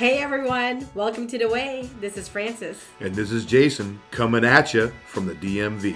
Hey everyone, welcome to The Way. This is Frances. And this is Jason coming at you from the DMV.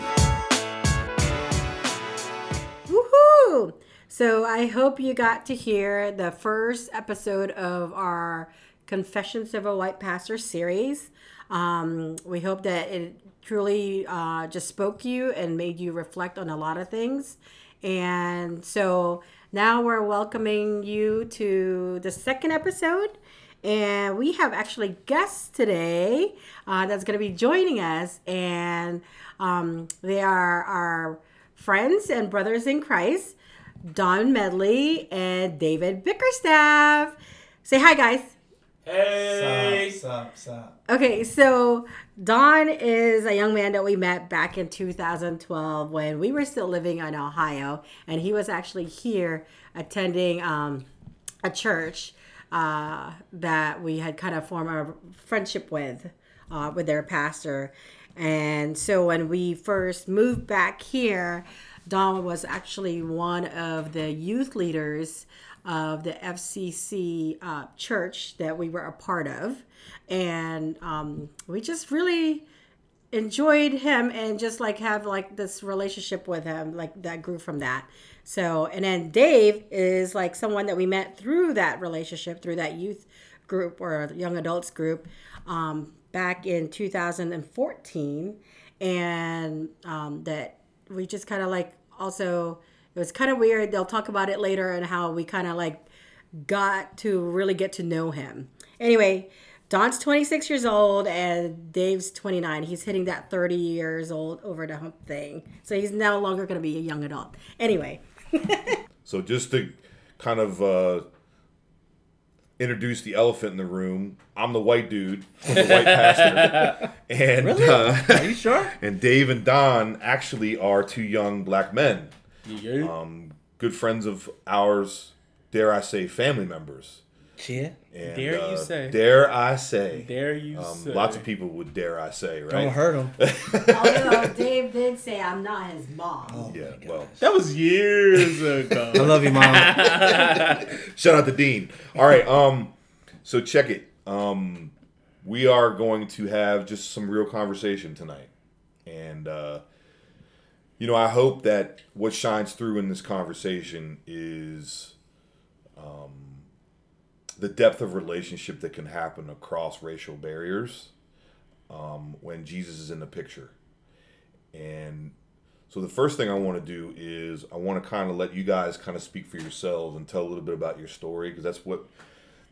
Woohoo! So I hope you got to hear the first episode of our Confessions of a White Pastor series. Um, we hope that it truly uh, just spoke you and made you reflect on a lot of things. And so now we're welcoming you to the second episode. And we have actually guests today uh, that's going to be joining us. And um, they are our friends and brothers in Christ, Don Medley and David Bickerstaff. Say hi, guys. Hey! Sup, sup, sup. Okay, so Don is a young man that we met back in 2012 when we were still living in Ohio, and he was actually here attending um, a church uh, that we had kind of formed a friendship with, uh, with their pastor. And so when we first moved back here, Don was actually one of the youth leaders of the FCC uh, church that we were a part of. And um, we just really enjoyed him and just like have like this relationship with him, like that grew from that. So, and then Dave is like someone that we met through that relationship, through that youth group or young adults group um, back in 2014. And um, that we just kind of like also it was kind of weird. They'll talk about it later and how we kind of like got to really get to know him. Anyway don's 26 years old and dave's 29 he's hitting that 30 years old over the hump thing. So he's no longer going to be a young adult. Anyway So, just to kind of uh, introduce the elephant in the room, I'm the white dude, the white pastor, and uh, Are you sure? and Dave and Don actually are two young black men, Yeah. um, good friends of ours. Dare I say, family members. Yeah. And, Dare you uh, say. Dare I say? Dare you Um, say. lots of people would dare I say, right? Don't hurt him. although dave did say i'm not his mom Oh, Yeah, well, That was years ago. I love you, mom. Shout out to Dean. All right, um, so check it. Um, we are going to have just some real conversation tonight, and uh, you know, I hope that what shines through in this conversation is the depth of relationship that can happen across racial barriers um, when Jesus is in the picture, and so the first thing I want to do is I want to kind of let you guys kind of speak for yourselves and tell a little bit about your story because that's what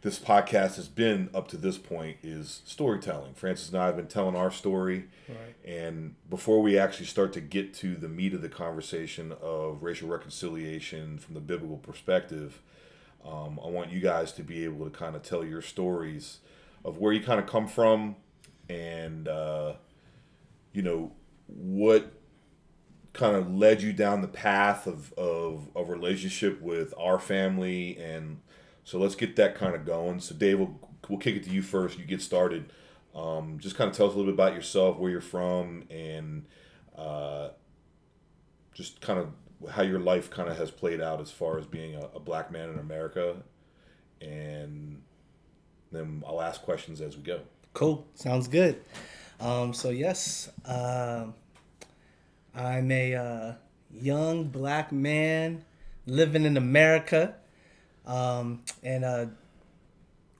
this podcast has been up to this point is storytelling. Frances and I have been telling our story, Right. and before we actually start to get to the meat of the conversation of racial reconciliation from the biblical perspective, um, I want you guys to be able to kind of tell your stories of where you kind of come from and uh, you know what kind of led you down the path of, of a relationship with our family and so let's get that kind of going. So dave we'll, we'll kick it to you first. You get started. Um, just kind of tell us a little bit about yourself where you're from and uh, just kind of how your life kind of has played out as far as being a, a black man in america and then i'll ask questions as we go Cool. Sounds good. Um, so yes, um I'm a uh, young black man living in America, um, and uh,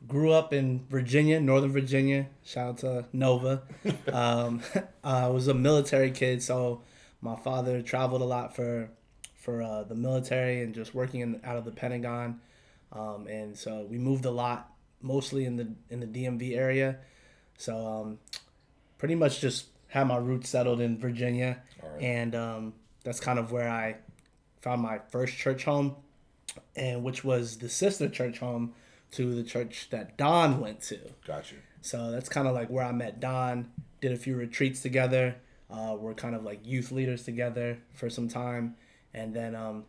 grew up in Virginia, Northern Virginia. Shout out to Nova. Um, I was a military kid, so my father traveled a lot for for uh, the military and just working in, out of the Pentagon. Um, and so we moved a lot, mostly in the in the DMV area. So um, pretty much just had my roots settled in Virginia, and um, that's kind of where I found my first church home, and which was the sister church home to the church that Don went to. got you So that's kind of like where I met Don. Did a few retreats together. Uh, we're kind of like youth leaders together for some time, and then um,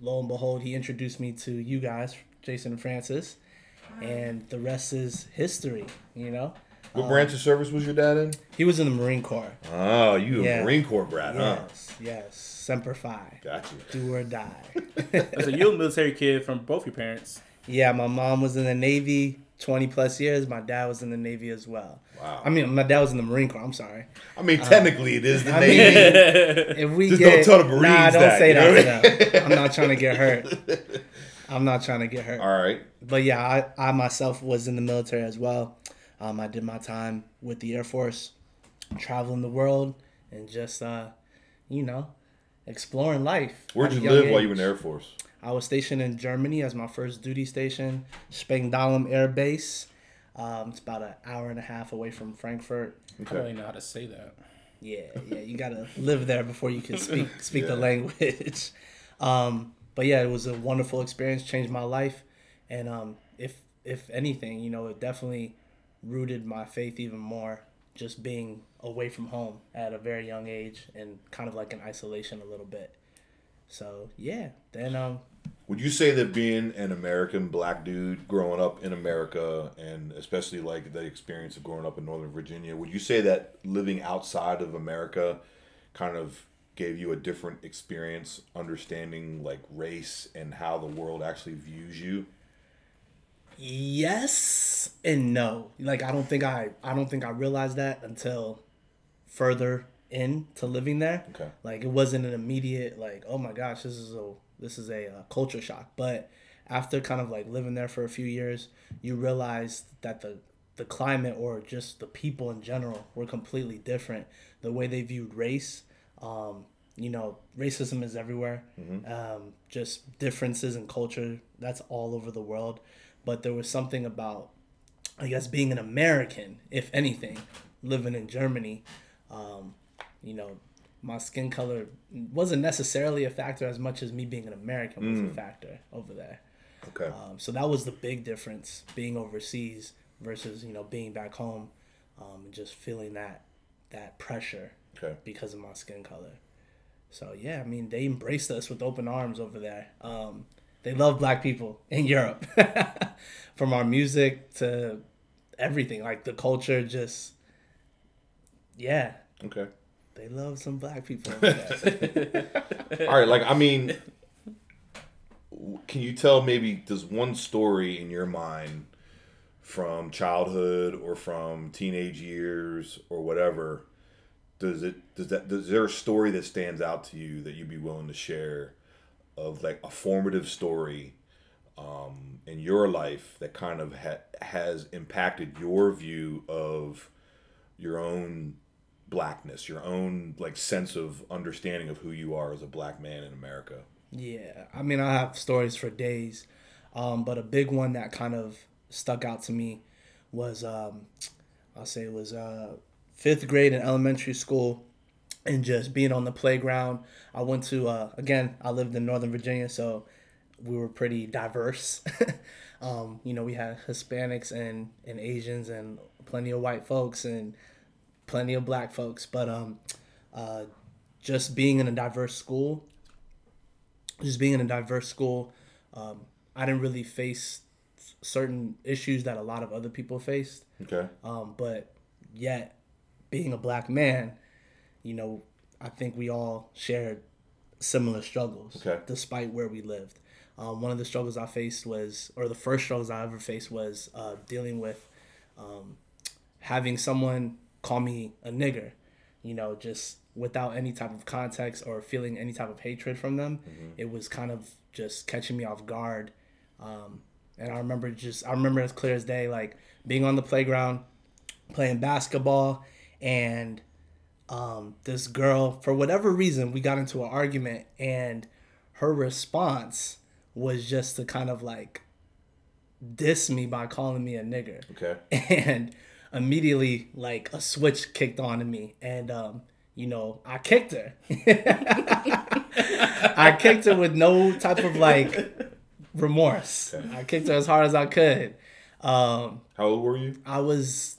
lo and behold, he introduced me to you guys, Jason and Frances, and the rest is history. You know, what branch of service was your dad in he was in the Marine Corps. Oh, you a Yeah. Marine Corps brat, huh? Yes, yes, semper fi, Got you. do or die. So you're a military kid from both your parents. yeah, my mom was in the Navy. 20 plus years. My dad was in the Navy as well. Wow. I mean, my dad was in the Marine Corps. I'm sorry. I mean, technically, it is the I Navy. mean, if we Just get, don't tell the Marines nah, don't that, say you know that what to them. I'm not trying to get hurt. I'm not trying to get hurt. All right. But yeah, I, I myself was in the military as well. Um, I did my time with the Air Force, traveling the world, and just uh, you know, exploring life. Where'd you young live while you were in the Air Force? I was stationed in Germany as my first duty station, Spangdahlem Air Base. Um, it's about an hour and a half away from Frankfurt. I don't really know how to say that. Yeah, yeah, you gotta live there before you can speak speak the language. Um, but yeah, it was a wonderful experience, changed my life, and um, if if anything, you know, it definitely rooted my faith even more. Just being away from home at a very young age and kind of like in isolation a little bit. So yeah, then um, Would you say that being an American black dude growing up in America and especially like the experience of growing up in Northern Virginia, would you say that living outside of America kind of gave you a different experience understanding like race and how the world actually views you? Yes and no. Like I don't think I I don't think I realized that until further into living there. Okay. Like it wasn't an immediate like oh my gosh this is a this is a uh, culture shock. But after kind of like living there for a few years, you realize that the the climate or just the people in general were completely different. The way they viewed race, um, you know, racism is everywhere. Um, just differences in culture, that's all over the world. But there was something about, I guess, being an American, if anything, living in Germany. Um, you know, my skin color wasn't necessarily a factor as much as me being an American was a factor over there. Okay. Um, so that was the big difference being overseas versus you know being back home, um, and just feeling that that pressure Okay. because of my skin color. So yeah, I mean they embraced us with open arms over there. Um, they love black people in Europe, from our music to everything. Like the culture, just yeah, Okay. They love some black people. All right, like I mean, can you tell maybe does one story in your mind from childhood or from teenage years or whatever does it does that does there a story that stands out to you that you'd be willing to share of like a formative story um, in your life that kind of ha- has impacted your view of your own blackness, your own like sense of understanding of who you are as a black man in America. Yeah, I mean, I have stories for days, um, but a big one that kind of stuck out to me was um, I'll say it was uh, fifth grade in elementary school, and just being on the playground. I went to uh, again, I lived in Northern Virginia, so we were pretty diverse. um, you know, we had Hispanics and and Asians and plenty of white folks and plenty of black folks, but um, uh, just being in a diverse school just being in a diverse school, um, I didn't really face certain issues that a lot of other people faced. Okay. Um, but yet, being a black man, you know, I think we all shared similar struggles, Okay. despite where we lived. Um, one of the struggles I faced was, or the first struggles I ever faced was uh, dealing with um, having someone call me a nigger, you know, just without any type of context or feeling any type of hatred from them. It was kind of just catching me off guard. Um, and I remember just, I remember as clear as day, like being on the playground, playing basketball, and um, this girl, for whatever reason, we got into an argument, and her response was just to kind of like diss me by calling me a nigger Okay. and immediately like a switch kicked on in me. And um you know i kicked her. I kicked her with no type of like remorse. I kicked her as hard as i could. Um How old were you? i was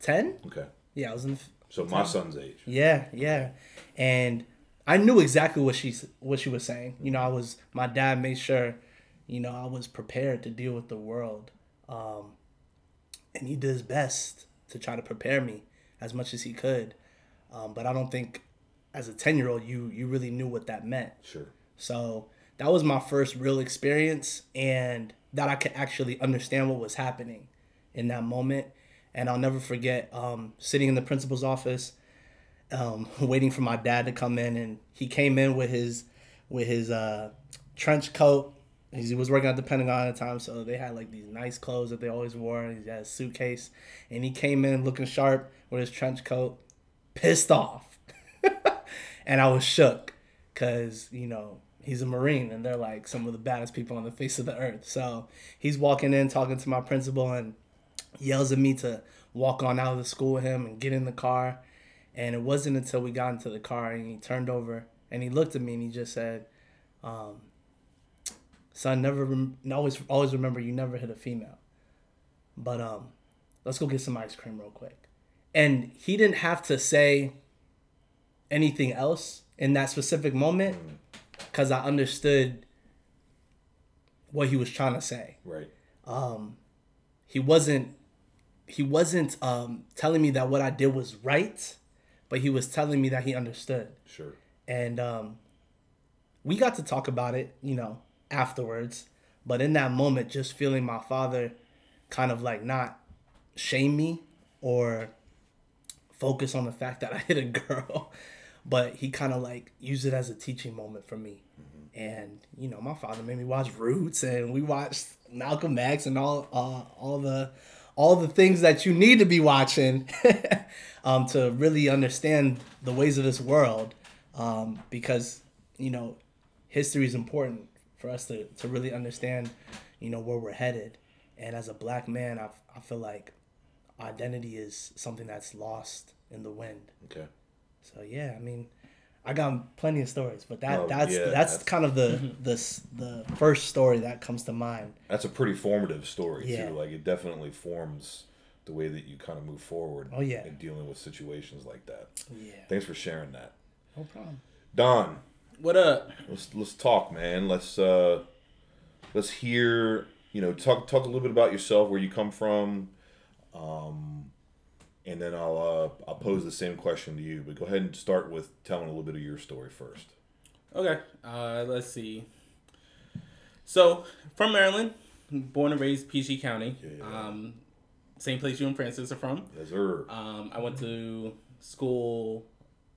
10 Okay. yeah i was in the, So my son's age. yeah yeah. And i knew exactly what she what she was saying. You know i was my dad made sure you know i was prepared to deal with the world um and he did his best to try to prepare me as much as he could. Um, but I don't think, as a ten year old, you you really knew what that meant. Sure. So that was my first real experience, and that I could actually understand what was happening. in that moment. And I'll never forget um, sitting in the principal's office, um, waiting for my dad to come in, and he came in with his with his uh, trench coat. He was working at the Pentagon at the time, so they had like these nice clothes that they always wore. He had a suitcase, and he came in looking sharp with his trench coat, pissed off, and I was shook because you know he's a marine and they're like some of the baddest people on the face of the earth so he's walking in talking to my principal and yells at me to walk on out of the school with him and get in the car and it wasn't until we got into the car and he turned over and he looked at me and he just said um, son never rem- always always remember you never hit a female but um let's go get some ice cream real quick and he didn't have to say anything else in that specific moment because I understood what he was trying to say. Right. Um, He wasn't he wasn't um, telling me that what I did was right, but he was telling me that he understood. Sure. And um, we got to talk about it, you know, afterwards. But in that moment, just feeling my father kind of like not shame me or focus on the fact that I hit a girl, but he kind of like used it as a teaching moment for me. And you know, my father made me watch Roots, and we watched Malcolm X and all uh, all the all the things that you need to be watching um, to really understand the ways of this world. Um, because you know, history is important for us to, to really understand, you know, where we're headed. And as a black man, I, I feel like identity is something that's lost in the wind. Okay. So yeah, I mean, I got plenty of stories, but that Oh, that's, yeah, that's that's- kind of the mm-hmm. the the first story that comes to mind. That's a pretty formative story Yeah. too. Like it definitely forms the way that you kind of move forward. Oh, yeah. In dealing with situations like that. Yeah, Thanks for sharing that, no problem. Don. What up? Let's let's talk, man. Let's uh, let's hear. You know, talk talk a little bit about yourself, where you come from, um, and then I'll uh, I'll pose the same question to you. But go ahead and start with telling a little bit of your story first. Okay. Uh, let's see. So, from Maryland, born and raised PG County. Yeah, yeah. Um, same place you and Frances are from. Yes, sir. Um, I went to school,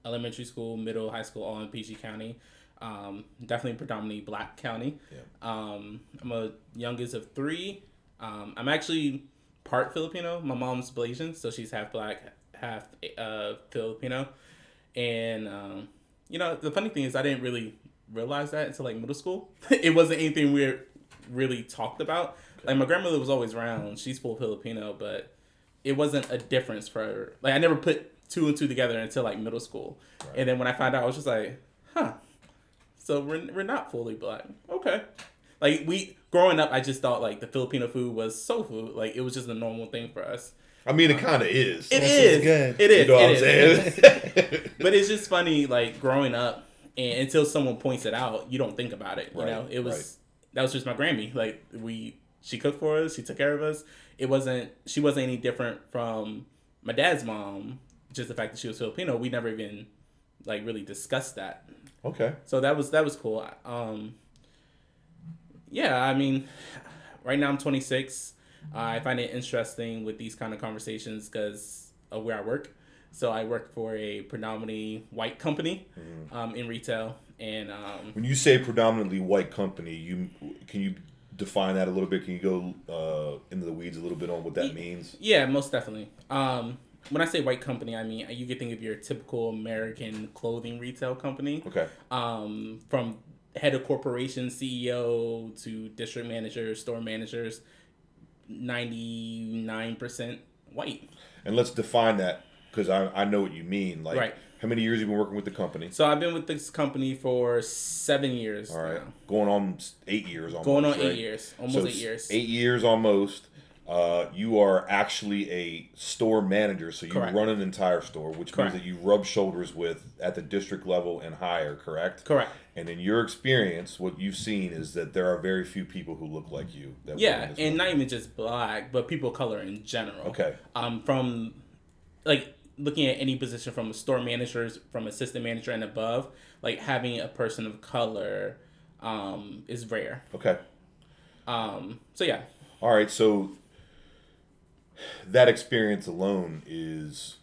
elementary school, middle, high school, all in PG County. Um, definitely predominantly black county. Yeah. Um, I'm a youngest of three. Um, I'm actually part Filipino. My mom's Blasian, so she's half black, half uh, Filipino. And um, you know, the funny thing is, I didn't really realize that until like middle school. it wasn't anything we really talked about. Like my grandmother was always around. She's full Filipino, but it wasn't a difference for her. Like I never put two and two together until like middle school. And then when I found out, I was just like, huh. So we're, we're not fully black. Okay. Like we growing up, I just thought like the Filipino food was soul food. Like it was just a normal thing for us. I mean, it uh, kind of is. It This is. is good. It is. You know what I'm it is. saying? but it's just funny, like growing up, and until someone points it out, you don't think about it. You Right, know, it was right. that was just my Grammy. Like we, she cooked for us. She took care of us. It wasn't. She wasn't any different from my dad's mom. Just the fact that she was Filipino, we never even like really discussed that. Okay. So that was that was cool. Um, yeah, I mean, right now I'm 26. Uh, I find it interesting with these kind of conversations because of where I work. So I work for a predominantly white company um, in retail, and um, When you say predominantly white company, you can you define that a little bit? Can you go uh, into the weeds a little bit on what that means? yeah, most definitely. Um, when I say white company, I mean you could think of your typical American clothing retail company. Okay. um, from head of corporation CEO to district managers, store managers, ninety nine percent white. And let's define that because I, I know what you mean. Like, Right. how many years you been working with the company? So I've been with this company for seven years. All right, now. going on eight years almost. going on eight years, almost So eight years. Eight years almost. Uh, you are actually a store manager, so you Correct. run an entire store, which Correct. means that you rub shoulders with at the district level and higher. Correct. Correct. And in your experience, what you've seen is that there are very few people who look like you. Yeah, and world. not even just black, but people of color in general. Okay. Um, from like looking at any position from store managers, from assistant manager and above, like having a person of color, um, is rare. okay. Um, so yeah, All right, so that experience alone is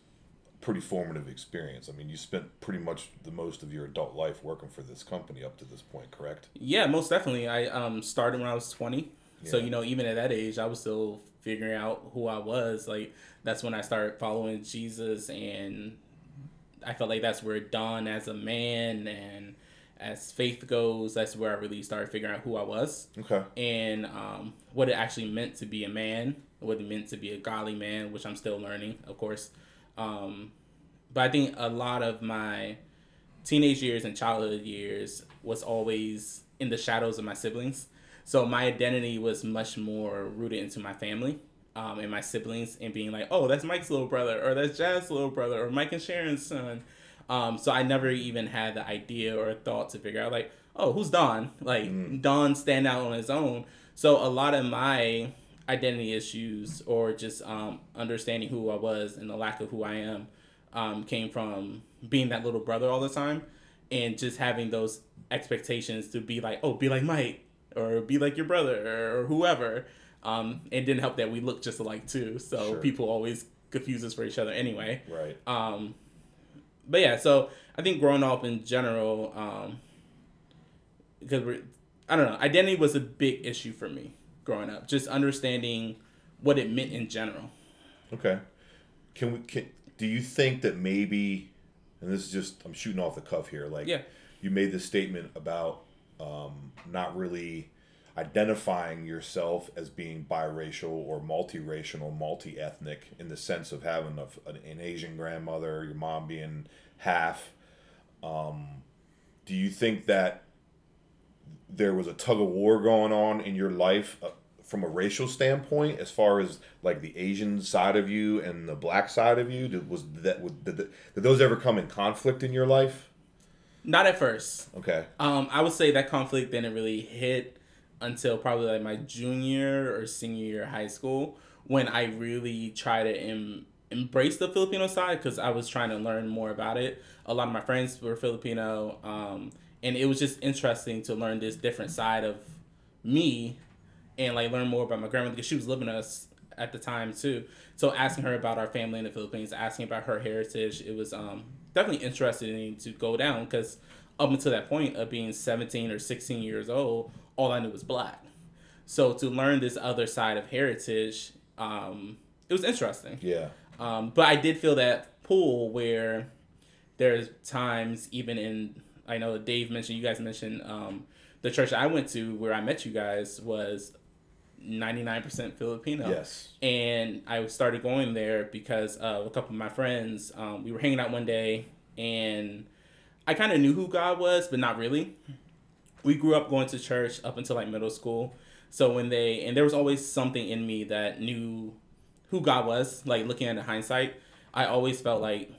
a pretty formative experience. I mean, you spent pretty much the most of your adult life working for this company up to this point, correct? Yeah, most definitely. I um started when I was twenty, so you know even at that age, I was still figuring out who I was. Like that's when I started following Jesus, and I felt like that's where Don as a man and as faith goes, that's where I really started figuring out who I was Okay. and um, what it actually meant to be a man, what it meant to be a godly man, which I'm still learning, of course. Um, but I think a lot of my teenage years and childhood years was always in the shadows of my siblings. So my identity was much more rooted into my family um, and my siblings, and being like, oh, that's Mike's little brother, or that's Jazz's little brother, or Mike and Sharon's son. Um, so I never even had the idea or thought to figure out like, oh, who's Don? Like Don stand out on his own. So a lot of my identity issues or just um, understanding who I was and the lack of who I am um, came from being that little brother all the time and just having those expectations to be like, oh, be like Mike or be like your brother or whoever. Um, it didn't help that we look just alike too. So Sure. people always confuse us for each other anyway. Right. Um, but yeah, so I think growing up in general, um, because we're, I don't know, identity was a big issue for me growing up. Just understanding what it meant in general. Okay. Can we? Can, do you think that maybe, and this is just I'm shooting off the cuff here. Like, Yeah. you made this statement about um, not really identifying yourself as being biracial or multiracial, multi-ethnic in the sense of having a, an, an Asian grandmother, your mom being half. Um, do you think that there was a tug of war going on in your life uh, from a racial standpoint, as far as like the Asian side of you and the black side of you? Did, was that would- did, did those ever come in conflict in your life? Not at first. Okay. Um, I would say that conflict didn't really hit until probably like my junior or senior year of high school when I really tried to em- embrace the Filipino side because I was trying to learn more about it. A lot of my friends were Filipino, um, and it was just interesting to learn this different side of me and like learn more about my grandmother because she was living with us at the time too. So asking her about our family in the Philippines, asking about her heritage, it was um, definitely interesting to go down because up until that point of being 17 or 16 years old, all I knew was black. So to learn this other side of heritage, um, it was interesting. Yeah. Um, but I did feel that pull where there's times even in I know Dave mentioned you guys mentioned um, the church I went to where I met you guys was 99% Filipino. Yes. And I started going there because of a couple of my friends. Um, we were hanging out one day and I kind of knew who God was, but not really. We grew up going to church up until like middle school. So when they, and there was always something in me that knew who God was, like looking at the hindsight, I always felt like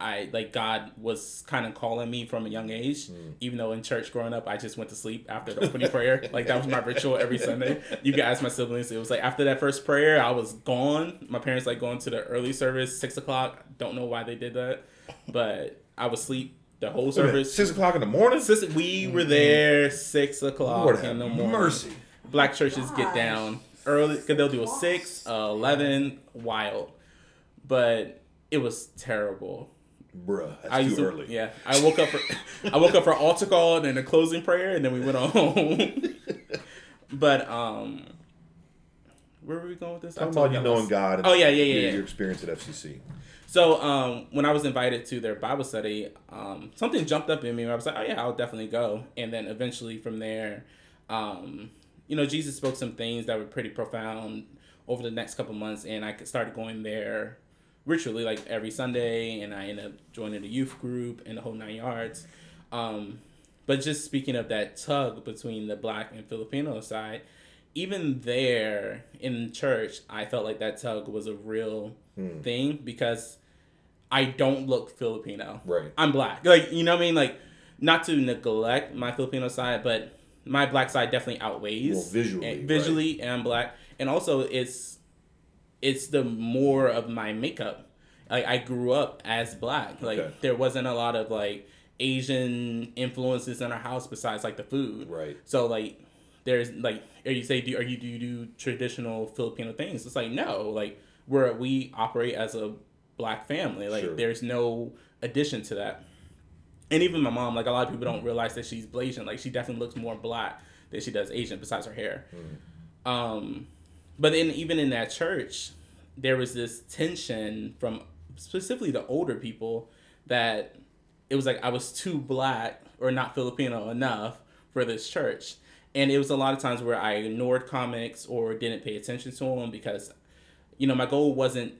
I like God was kind of calling me from a young age. Mm. Even though in church growing up, I just went to sleep after the opening prayer. Like that was my ritual every Sunday. You can ask my siblings. It was like after that first prayer, I was gone. My parents like going to the early service, six o'clock. Don't know why they did that, but I was asleep the whole service. Six o'clock in the morning. Sis- we were there six o'clock Lord in the morning. mercy. Black churches get down early because they'll do a six, eleven, wild, but it was terrible. Bruh, that's I too to, early. yeah. I woke up for I woke up for altar call and then a closing prayer and then we went on home. but um, where were we going with this? Talking about you knowing. God. And Oh yeah, yeah, yeah. Your, yeah. your experience at FCC. So um, when I was invited to their Bible study, um, something jumped up in me. Where I was like, "Oh yeah, I'll definitely go." And then eventually from there, um, you know, Jesus spoke some things that were pretty profound over the next couple months, and I started going there ritually, like every Sunday, and I ended up joining a youth group and the whole nine yards. Um, but just speaking of that tug between the black and Filipino side, even there in church, I felt like that tug was a real thing because I don't look Filipino. Right. I'm black. Like, you know what I mean? Like, not to neglect my Filipino side, but my black side definitely outweighs. Well, visually, And right. visually, and I'm black. And also, it's it's the more of my makeup. Like, I grew up as black. Like, Okay. there wasn't a lot of, like, Asian influences in our house besides, like, the food. Right. So like, there's like, or you say, do are you do you do traditional Filipino things? It's like no, like where we operate as a black family. Like Sure. there's no addition to that. And even my mom, like a lot of people don't realize that she's Blasian. Like she definitely looks more black than she does Asian, besides her hair. Um, but then even in that church, there was this tension from specifically the older people that it was like I was too black or not Filipino enough for this church. And it was a lot of times where I ignored comics or didn't pay attention to them because, you know, my goal wasn't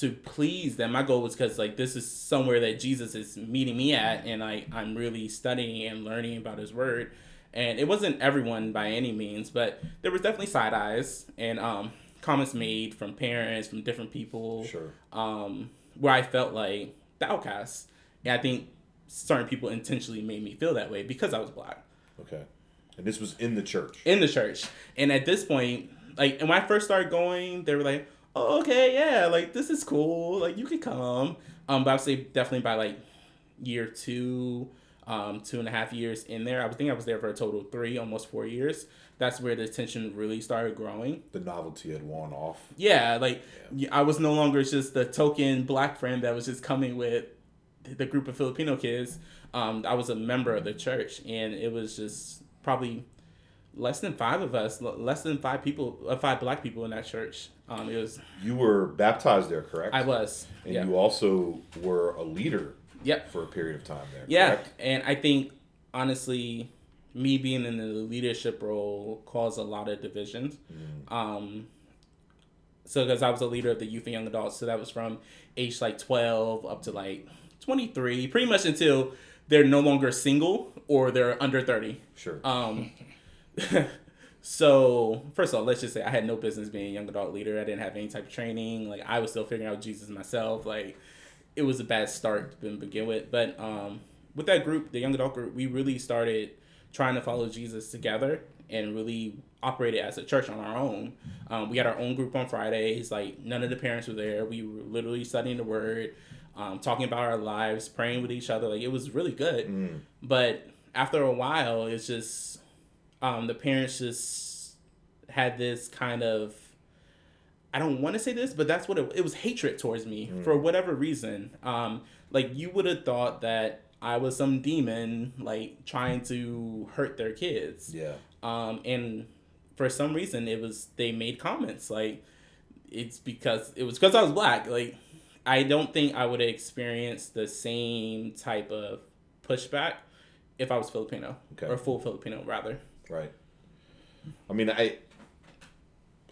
to please them. My goal was because like this is somewhere that Jesus is meeting me at, and I I'm really studying and learning about His Word. And it wasn't everyone by any means, but there was definitely side eyes and um, comments made from parents, from different people, Sure. um, where I felt like the outcast. And I think certain people intentionally made me feel that way because I was black Okay. And this was in the church. in the church. And at this point, like, and when I first started going, they were like, "Oh, okay, yeah, like this is cool. Like you could come." Um, but I would say definitely by like year two, um, two and a half years in there, I would think I was there for a total of three, almost four years. That's where the tension really started growing. the novelty had worn off. Yeah, like yeah. I was no longer just the token black friend that was just coming with the group of Filipino kids. Um, I was a member of the church, and it was just probably less than five of us, less than five people, uh, five black people in that church. Um, it was You were baptized there, correct? I was, And yeah, you also were a leader yep, for a period of time there. yeah, Correct? and I think honestly, me being in the leadership role caused a lot of divisions. Um, so because I was a leader of the youth and young adults, so that was from age like twelve up to like twenty three, pretty much until they're no longer single or they're under thirty. Sure. Um, so first of all, let's just say I had no business being a young adult leader. I didn't have any type of training. Like I was still figuring out Jesus myself. Like it was a bad start to begin with. But um, with that group, the young adult group, we really started trying to follow Jesus together and really operated as a church on our own. Um, we had our own group on Fridays. Like none of the parents were there. We were literally studying the Word, um, talking about our lives, praying with each other. Like it was really good. But after a while, it's just um, the parents just had this kind of I don't want to say this, but that's what it, it was hatred towards me for whatever reason. Um, like you would have thought that I was some demon, like trying to hurt their kids. yeah. Um, and for some reason, it was they made comments like it's because it was because I was black. Like I don't think I would have experienced the same type of pushback if I was Filipino Okay. or full Filipino rather. Right. I mean, I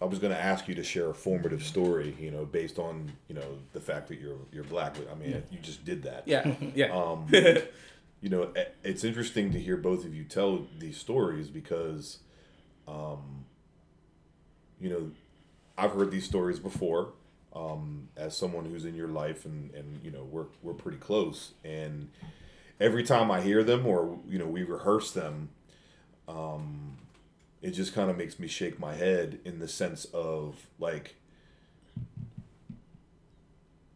I was going to ask you to share a formative story, you know, based on you know the fact that you're you're black. But I mean, you just did that. Yeah, yeah, Um, you know, it's interesting to hear both of you tell these stories because, um, you know, I've heard these stories before. Um, as someone who's in your life, and and you know, we're we're pretty close, and every time I hear them or you know we rehearse them, um, it just kind of makes me shake my head in the sense of like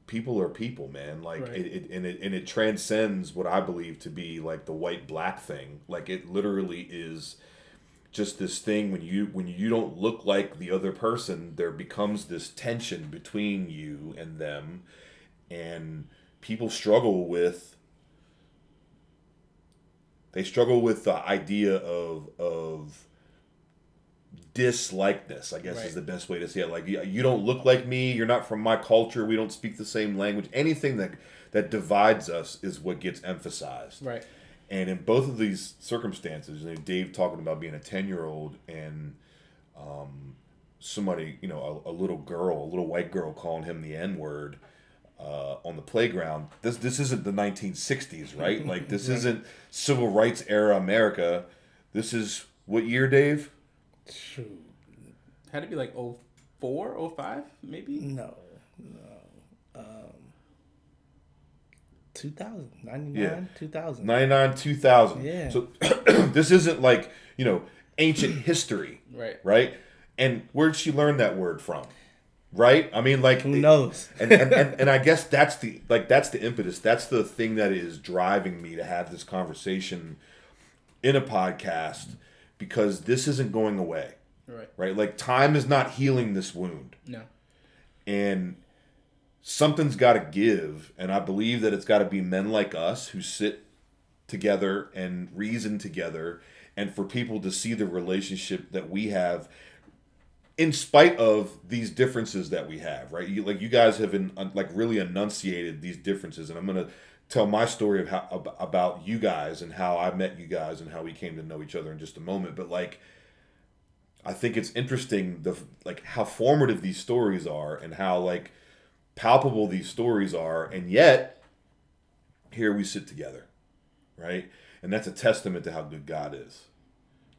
people are people, man. Like Right. it, it and it and it transcends what I believe to be like the white black thing. Like it literally is just this thing when you when you don't look like the other person, there becomes this tension between you and them, and people struggle with they struggle with the idea of of dislikeness i guess is the best way to say it. Like you you don't look like me. You're not from my culture. We don't speak the same language. Anything that that divides us is what gets emphasized. Right. and in both of these circumstances, you know, Dave talking about being a 10 year old and um, somebody, you know, a, a little girl, a little white girl calling him the N word uh, on the playground. This, this isn't the 1960s, right? Like, this isn't civil rights era America. This is what year, Dave? Shoot. Had to be like 04, 05, maybe. No, no. Um, 2000, 99, Yeah. 2000. 99, 2000. Yeah. So this isn't like, you know, ancient history, Right. right? And where'd she learn that word from? Right? I mean, like, Who knows? and, and, and, and I guess that's the like that's the impetus. That's the thing that is driving me to have this conversation in a podcast because this isn't going away. Right. Right? Like time is not healing this wound. No. and something's got to give and i believe that it's got to be men like us who sit together and reason together and for people to see the relationship that we have in spite of these differences that we have right? You, like you guys have been like really enunciated these differences and i'm to tell my story of how ab- about you guys and how i met you guys and how we came to know each other in just a moment but like i think it's interesting the like how formative these stories are and how like palpable these stories are and yet here we sit together right? And that's a testament to how good god is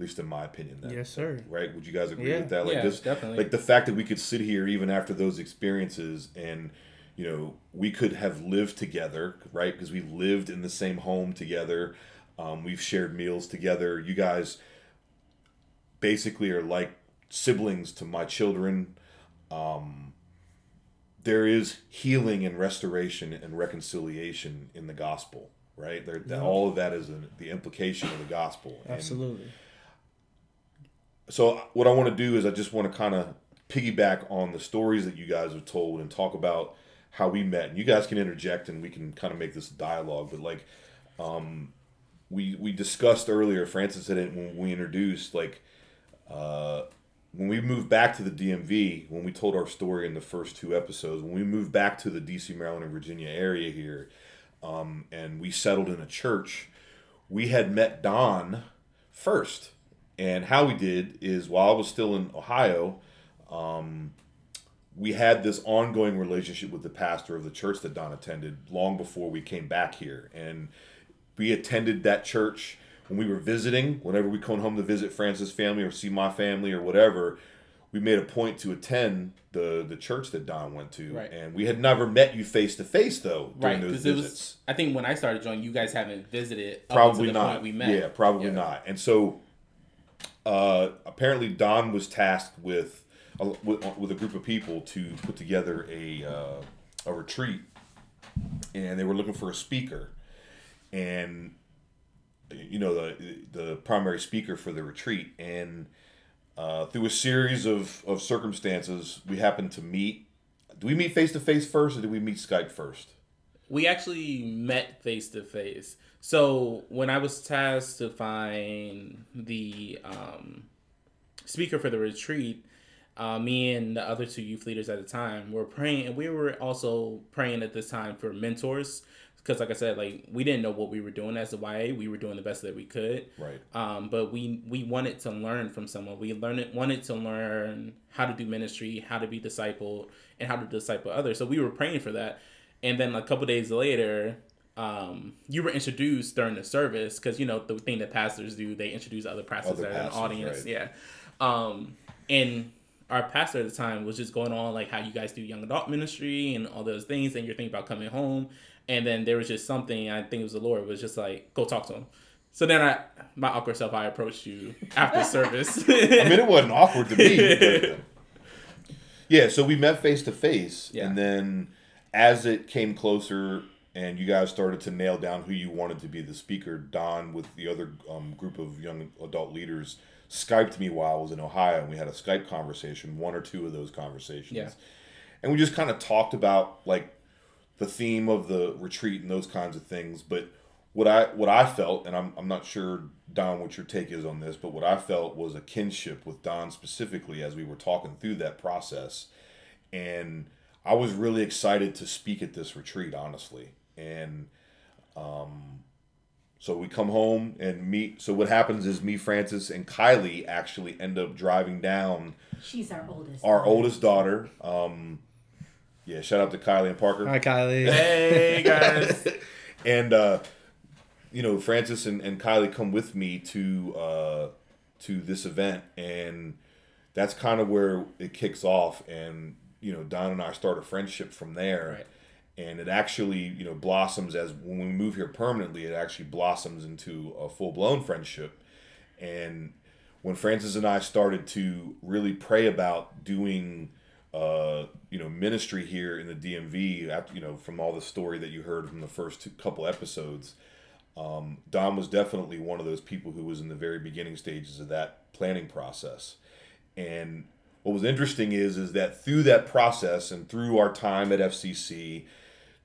least in my opinion that, Yes, sir. right? Would you guys agree Yeah. with that? Like Yeah, this definitely. like the fact that we could sit here even after those experiences and you know we could have lived together right? Because we lived in the same home together. Um, we've shared meals together. You guys basically are like siblings to my children. Um, there is healing and restoration and reconciliation in the gospel right? There that all of that is in the implication of the gospel. And- Absolutely. So what I want to do is I just want to kind of piggyback on the stories that you guys have told and talk about how we met. And you guys can interject and we can kind of make this dialogue. But like, um, we we discussed earlier, Frances said it when we introduced like, uh, when we moved back to the DMV, when we told our story in the first two episodes, when we moved back to the DC, Maryland, and Virginia area here, um, and we settled in a church, we had met Don first. And how we did is while I was still in Ohio, um, we had this ongoing relationship with the pastor of the church that Don attended long before we came back here. And we attended that church when we were visiting, whenever we come home to visit Frances' family or see my family or whatever. We made a point to attend the the church that Don went to, Right. and we had never met you face to face though during Right, those because it visits. was. I think when I started joining, you guys haven't visited. Probably not. We met. Yeah, probably Yeah. not. And so, uh, apparently, Don was tasked with, a, with with a group of people to put together a uh, a retreat, and they were looking for a speaker, and you know the the primary speaker for the retreat, and uh, through a series of of circumstances, we happened to meet. Do we meet face to face first, or did we meet Skype first? We actually met face to face. So when I was tasked to find the um, speaker for the retreat, uh, me and the other two youth leaders at the time were praying, and we were also praying at this time for mentors. Because, like I said, like we didn't know what we were doing as a YA. We were doing the best that we could. Right. Um, but we we wanted to learn from someone. We learned wanted to learn how to do ministry, how to be discipled, and how to disciple others. So we were praying for that. And then a couple days later, um, you were introduced during the service because you know the thing that pastors do, they introduce other pastors Other that are in the pastors, audience. right. Yeah. Um, and our pastor at the time was just going on like how you guys do young adult ministry and all those things, and you're thinking about coming home. And then there was just something I think it was the Lord was just like go talk to him. So then I, my awkward self, I approached you after service. I mean, it wasn't awkward to me. but- yeah, so we met face to face, and then as it came closer, and you guys started to nail down who you wanted to be the speaker, Don with the other um, group of young adult leaders Skyped me while I was in Ohio, and we had a Skype conversation, one or two of those conversations, Yeah. and we just kind of talked about like the theme of the retreat and those kinds of things. But what I what I felt, and I'm I'm not sure Don what your take is on this, but what I felt was a kinship with Don specifically as we were talking through that process, and I was really excited to speak at this retreat, honestly, and um. So we come home and meet. So what happens is me, Frances, and Kylie actually end up driving down She's our oldest. our oldest daughter. Um, yeah, shout out to Kylie and Parker. Hi, Kylie. hey guys. and uh, you know Frances and, and Kylie come with me to uh, to this event, and that's kind of where it kicks off. And you know Don and I start a friendship from there, Right. And it actually you know blossoms as when we move here permanently. It actually blossoms into a full blown friendship, and when Frances and I started to really pray about doing uh, you know, ministry here in the DMV, after, you know, from all the story that you heard from the first two, couple episodes, um, Don was definitely one of those people who was in the very beginning stages of that planning process. And what was interesting is is that through that process and through our time at FCC,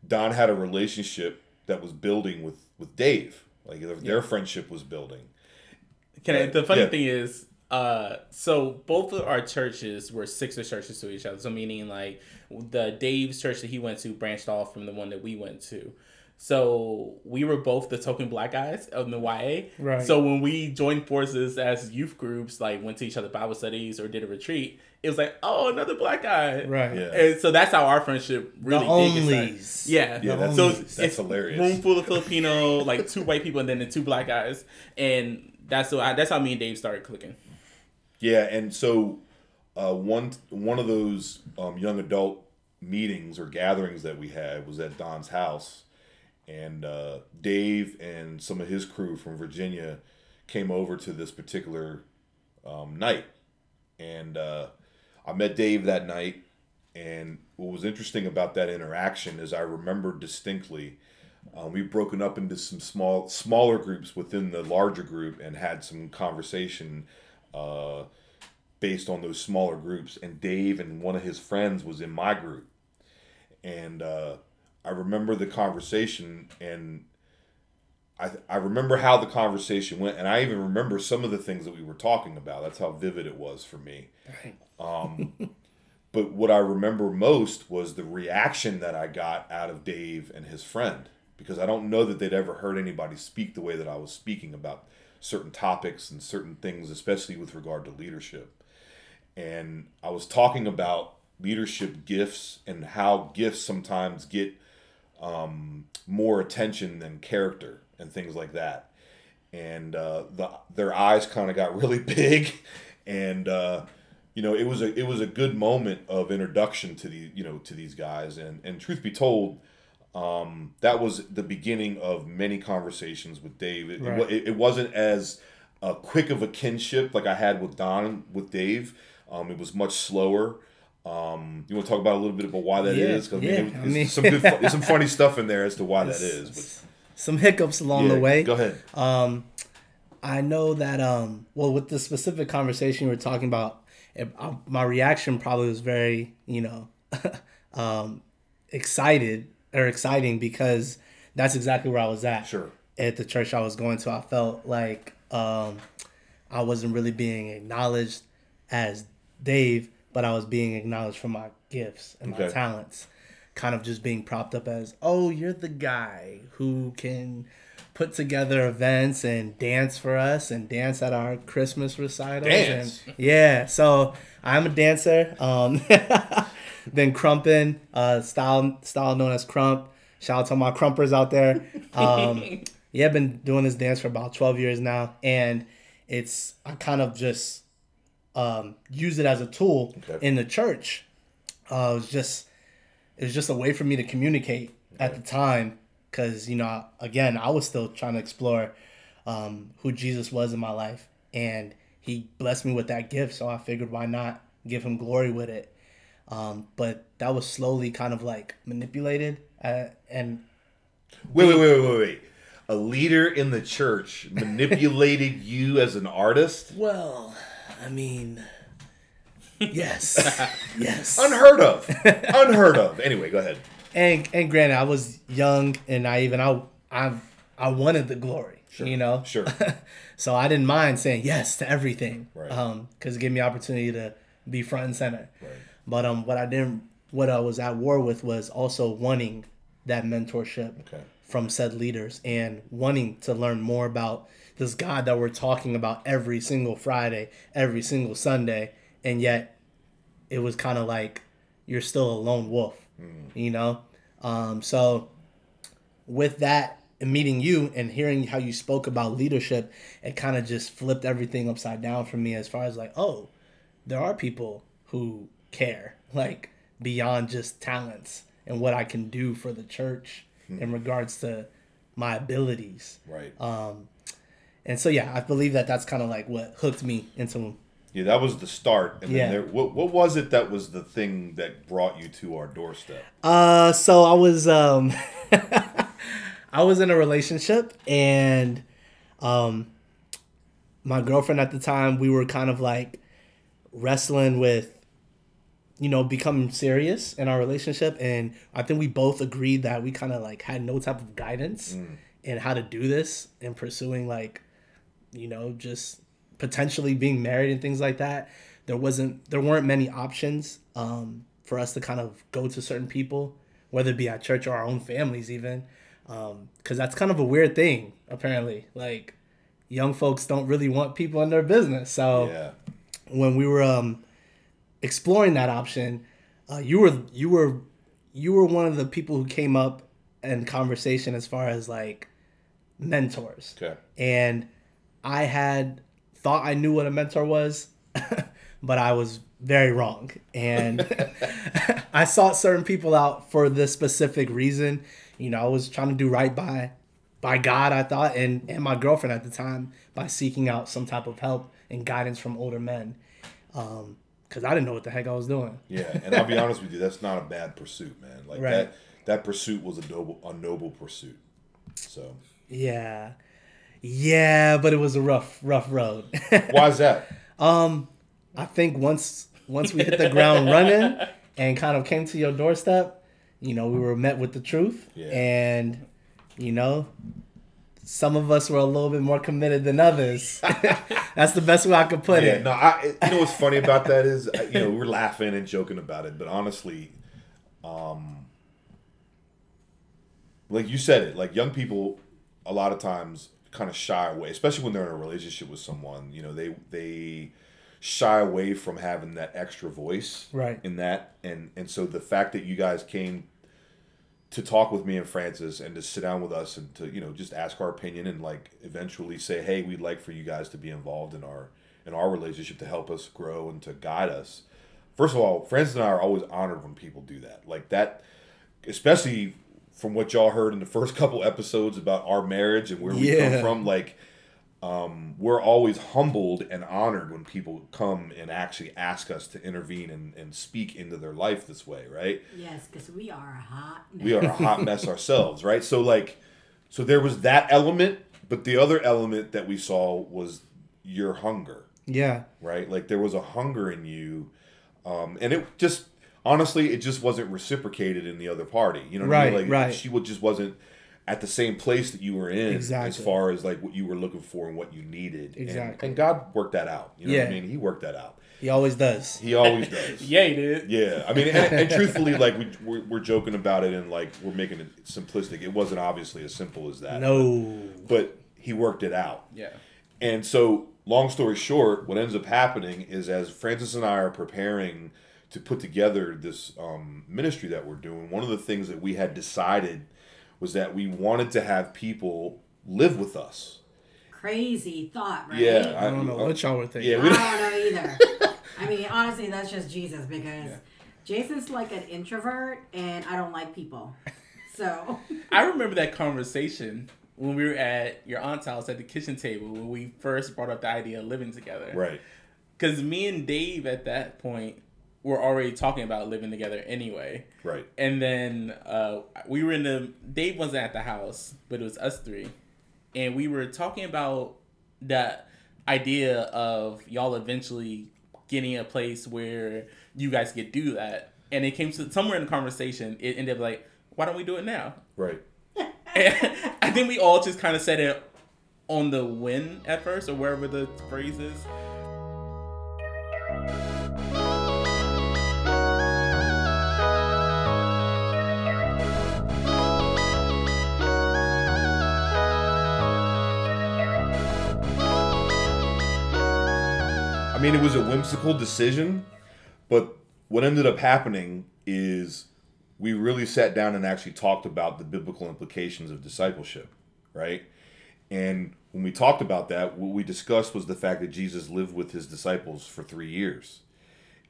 Don had a relationship that was building with with Dave. Like their, their friendship was building. Can I, the funny yeah. thing is, uh, so both of our churches were sister churches to each other. So meaning like the Dave's church that he went to branched off from the one that we went to. So we were both the token black guys of the YA. Right. So when we joined forces as youth groups, like went to each other Bible studies or did a retreat, it was like, oh, another black guy. Right. Yeah. And so that's how our friendship really The big and onlys. started. Yeah. Yeah, that's- so that's it's, it's hilarious. Room full of Filipino, like two white people and then the two black guys, and that's so that's how me and Dave started clicking. Yeah, and so uh, one one of those um, young adult meetings or gatherings that we had was at Don's house, and uh, Dave and some of his crew from Virginia came over to this particular um, night, and uh, I met Dave that night. And what was interesting about that interaction is I remember distinctly um, we've broken up into some small smaller groups within the larger group and had some conversation uh, based on those smaller groups. And Dave and one of his friends was in my group, and uh, I remember the conversation and. I, I remember how the conversation went, and I even remember some of the things that we were talking about. That's how vivid it was for me. Um, but what I remember most was the reaction that I got out of Dave and his friend because I don't know that they'd ever heard anybody speak the way that I was speaking about certain topics and certain things, especially with regard to leadership. And I was talking about leadership gifts and how gifts sometimes get um, more attention than character and things like that. And uh, the their eyes kind of got really big, and uh, you know it was a it was a good moment of introduction to the you know to these guys. And and truth be told, um, that was the beginning of many conversations with Dave. It, Right. it, it wasn't as uh, quick of a kinship like I had with Don with Dave. Um, it was much slower. Um, you want to talk about a little bit about why that Yeah, is? 'Cause, yeah, it- I there's mean- some good, there's some funny stuff in there as to why that is. But Some hiccups along yeah, the way. Go ahead. Um, I know that um, well, with the specific conversation you were talking about, it, uh, my reaction probably was very, you know, um, excited or exciting because that's exactly where I was at. Sure. At the church I was going to, I felt like um, I wasn't really being acknowledged as Dave, but I was being acknowledged for my gifts and my talents. Kind of just being propped up as, oh, you're the guy who can put together events and dance for us and dance at our Christmas recitals. Dance? And, yeah, so I'm a dancer. Um, been krumping, uh, style style known as krump. Shout out to my krumpers out there. Um, yeah, I've been doing this dance for about 12 years now, and it's I kind of just um, use it as a tool Okay. in the church. Uh, it was just it was just a way for me to communicate at the time because you know again I was still trying to explore um, who Jesus was in my life, and He blessed me with that gift, so I figured why not give Him glory with it. Um, but that was slowly kind of like manipulated, uh, and Wait, wait, wait, wait, wait, wait. A leader in the church manipulated you as an artist? well, I mean, yes, yes, Unheard of. Unheard of. Anyway, go ahead. And and granted, I was young and naive, and I I I wanted the glory, you know. Sure. so I didn't mind saying yes to everything, Right. um, because it gave me opportunity to be front and center. Right. But um, what I didn't, what I was at war with was also wanting that mentorship Okay. from said leaders and wanting to learn more about this God that we're talking about every single Friday, every single Sunday, and yet it was kind of like you're still a lone wolf, you know. Um, so with that and meeting you and hearing how you spoke about leadership, it kind of just flipped everything upside down for me as far as like, oh, there are people who care, like beyond just talents and what I can do for the church in regards to my abilities. Right. Um, and so, yeah, I believe that that's kind of like what hooked me into yeah, that was the start. And Yeah. then there, what, what was it that was the thing that brought you to our doorstep? Uh, so I was um, I was in a relationship, and um, my girlfriend at the time, we were kind of like wrestling with you know, become serious in our relationship, and I think we both agreed that we kind of like had no type of guidance in how to do this and pursuing like, you know, just potentially being married and things like that. There wasn't, there weren't many options um, for us to kind of go to certain people, whether it be at church or our own families, even, because that's kind of a weird thing. Apparently, like young folks don't really want people in their business, so Yeah. when we were um, exploring that option, uh, you were you were you were one of the people who came up in conversation as far as like mentors. Okay. And I had thought I knew what a mentor was, but I was very wrong. And I sought certain people out for this specific reason. You know, I was trying to do right by by God, I thought, and, and my girlfriend at the time by seeking out some type of help and guidance from older men. Um, because I didn't know what the heck I was doing. Yeah, and I'll be honest with you, that's not a bad pursuit, man. Like Right. that that pursuit was a noble a noble pursuit. So Yeah. Yeah, but it was a rough, rough road. why is that? Um, I think once once we hit the ground running and kind of came to your doorstep, you know, we were met with the truth. Yeah. And, you know, some of us were a little bit more committed than others. That's the best way I could put Yeah, it. no, I you know what's funny about that is you know we're laughing and joking about it, but honestly, um, like you said it, like young people, a lot of times kind of shy away, especially when they're in a relationship with someone. You know, they they shy away from having that extra voice, Right. In that, and and so the fact that you guys came to talk with me and Frances and to sit down with us and to you know just ask our opinion and like eventually say hey we'd like for you guys to be involved in our in our relationship to help us grow and to guide us first of all Frances and I are always honored when people do that like that especially from what y'all heard in the first couple episodes about our marriage and where we Yeah. come from like um, we're always humbled and honored when people come and actually ask us to intervene and, and speak into their life this way right Yes, because we are a hot. mess. we are a hot mess ourselves, right? So like, so there was that element, but the other element that we saw was your hunger, Yeah. right? Like there was a hunger in you, um, and it just honestly, it just wasn't reciprocated in the other party. You know, what I mean? Right, Like right. she would just wasn't at the same place that you were in as far as like what you were looking for and what you needed. And- Exactly. And, God worked that out. You know what I mean? He worked that out. He always does. He always does. Yeah, he did. Yeah, I mean, and, and truthfully, like we we're, we're joking about it and like we're making it simplistic. It wasn't obviously as simple as that. No. but he worked it out. Yeah. And so, long story short, what ends up happening is as Frances and I are preparing to put together this um, ministry that we're doing, one of the things that we had decided was that we wanted to have people live with us. Crazy thought, right? Yeah, I don't know what y'all were thinking. Yeah, I we, don't know either. I mean, honestly, that's just Jesus because Jason's like an introvert and I don't like people. So, I remember that conversation when we were at your aunt's house at the kitchen table when we first brought up the idea of living together. right. Because me and Dave at that point were already talking about living together anyway. Right. And then uh, we were in the Dave wasn't at the house, but it was us three, and we were talking about that idea of y'all eventually getting a place where you guys could do that. And it came to somewhere in the conversation, it ended up like, why don't we do it now? Right. And I think we all just kind of said it on the win at first, or wherever the phrase is. I mean, it was a whimsical decision, but what ended up happening is we really sat down and actually talked about the biblical implications of discipleship, right? And when we talked about that, what we discussed was the fact that Jesus lived with his disciples for three years.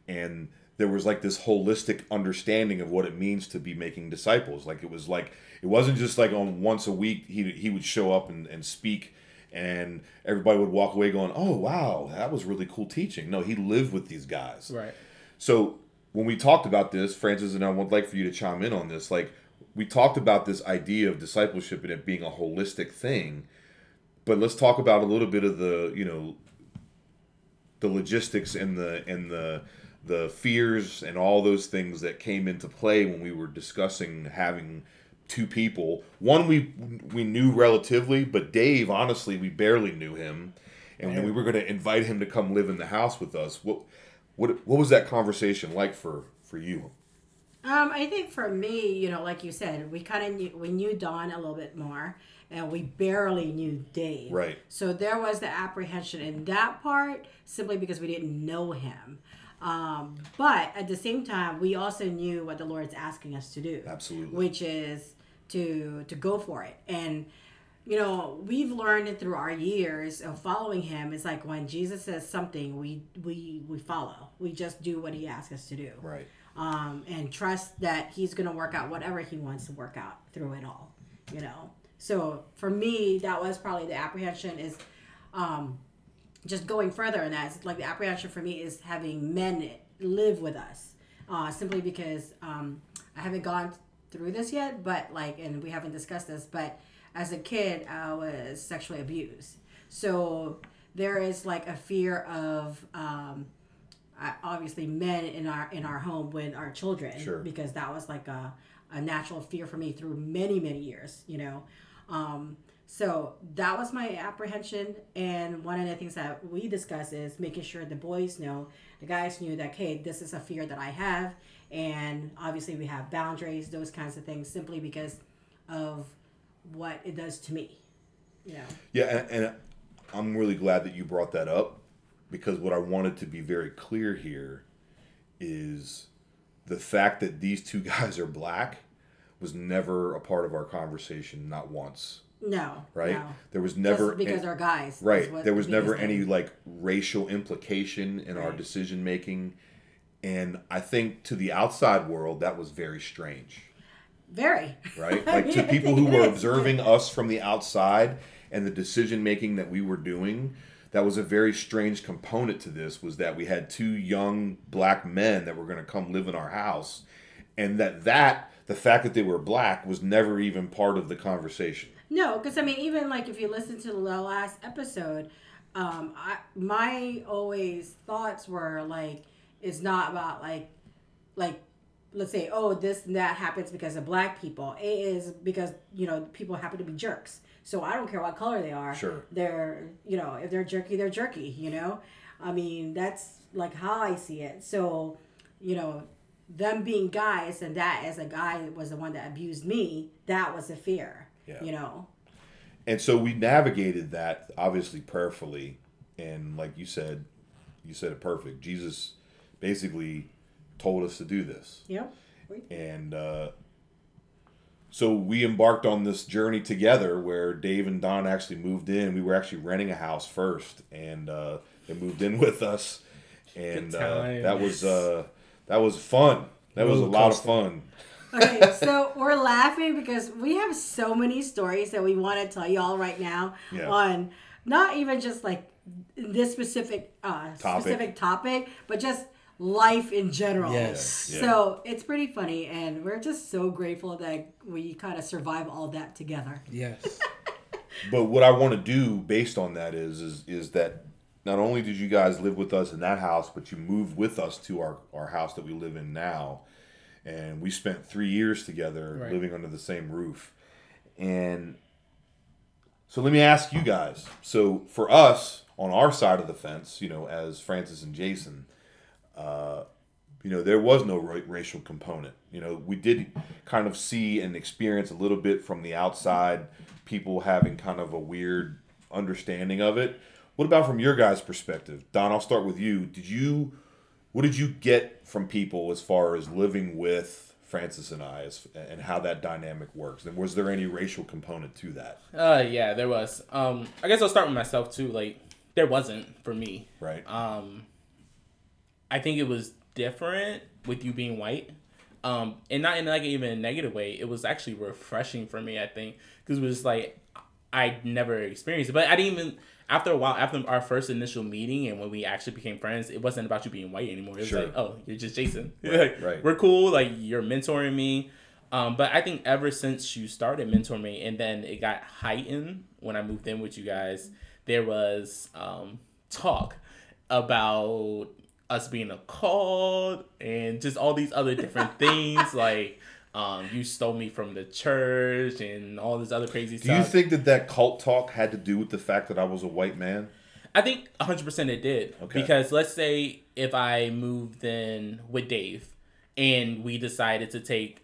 And there was like this holistic understanding of what it means to be making disciples. Like it was like, it wasn't just like on once a week he, he would show up and, and speak and everybody would walk away going, oh, wow, that was really cool teaching. No, he lived with these guys. Right. So when we talked about this, Frances and I would like for you to chime in on this. Like we talked about this idea of discipleship and it being a holistic thing, but let's talk about a little bit of the you know the logistics and the and the the fears and all those things that came into play when we were discussing having two people. One we we knew relatively, but Dave, honestly, we barely knew him, and we were going to invite him to come live in the house with us, what what what was that conversation like for for you? Um, I think for me, you know, like you said, we kind of knew we knew Don a little bit more, and we barely knew Dave. Right. So there was the apprehension in that part, simply because we didn't know him. Um, but at the same time, we also knew what the Lord's asking us to do. Absolutely. Which is to to go for it. And you know, we've learned it through our years of following him. It's like when Jesus says something, we we we follow. We just do what he asks us to do. Right. Um, and trust that he's going to work out whatever he wants to work out through it all. You know. So for me, that was probably the apprehension is um, just going further in that. It's like the apprehension for me is having men live with us, uh, simply because um, I haven't gone through this yet, but like, and we haven't discussed this, but as a kid, I was sexually abused. So there is like a fear of um, obviously men in our in our home with our children Sure. because that was like a, a natural fear for me through many many years you know um, so that was my apprehension and one of the things that we discuss is making sure the boys know the guys knew that hey this is a fear that i have and obviously we have boundaries those kinds of things simply because of what it does to me you know Yeah, and, and I'm really glad that you brought that up because what I wanted to be very clear here is the fact that these two guys are black was never a part of our conversation, not once. no Right? no. There was never Just because an- they're guys right. There was the never any like racial implication in our decision making, and I think to the outside world that was very strange very right? Like to people who were observing us from the outside and the decision making that we were doing, that was a very strange component to this was that we had two young black men that were going to come live in our house and that that the fact that they were black was never even part of the conversation. No, because I mean, even like if you listen to the last episode, um, I my always thoughts were like, it's not about like, like, let's say, oh, this and that happens because of black people. It is because you know people happen to be jerks. So I don't care what color they are. Sure. They're you know if they're jerky, they're jerky. You know, I mean that's like how I see it. So, you know. Them being guys and that as a guy was the one that abused me, that was a fear. Yeah. You know. And so we navigated that obviously prayerfully and like you said, you said it perfect. Jesus basically told us to do this. Yep. and uh, so we embarked on this journey together where Dave and Don actually moved in. We were actually renting a house first, and uh, they moved in with us, and uh, that was uh, that was fun. That was a Roller lot of fun. Okay, so we're laughing because we have so many stories that we want to tell y'all right now Yeah. on not even just like this specific uh, Topic. specific topic, but just life in general. Yes. Yeah. So it's pretty funny, and we're just so grateful that we kind of survive all that together. Yes. But what I want to do based on that is is is that not only did you guys live with us in that house, but you moved with us to our, our house that we live in now. And we spent three years together Right. living under the same roof. And so let me ask you guys. So for us on our side of the fence, you know, as Frances and Jason, uh, you know, there was no ra- racial component. You know, we did kind of see and experience a little bit from the outside, people having kind of a weird understanding of it. What about from your guys' perspective? Don, I'll start with you. Did you, what did you get from people as far as living with Frances and I, as, and how that dynamic works? And was there any racial component to that? Uh, yeah, there was. Um, I guess I'll start with myself too. Like, there wasn't for me. Right. Um, I think it was different with you being white. Um, and not in like even a negative way. It was actually refreshing for me. I think because it was like I never experienced it, but I didn't even. After a while, after our first initial meeting and when we actually became friends, it wasn't about you being white anymore. It was Sure. like, oh, you're just Jason. Right, right. We're cool. Like you're mentoring me. Um, but I think ever since you started mentoring me, and then it got heightened when I moved in with you guys, there was um, talk about us being a cult and just all these other different things like um, you stole me from the church and all this other crazy Do stuff. Do you think that that cult talk had to do with the fact that I was a white man? I think 100% it did. Okay. Because let's say if I moved in with Dave and we decided to take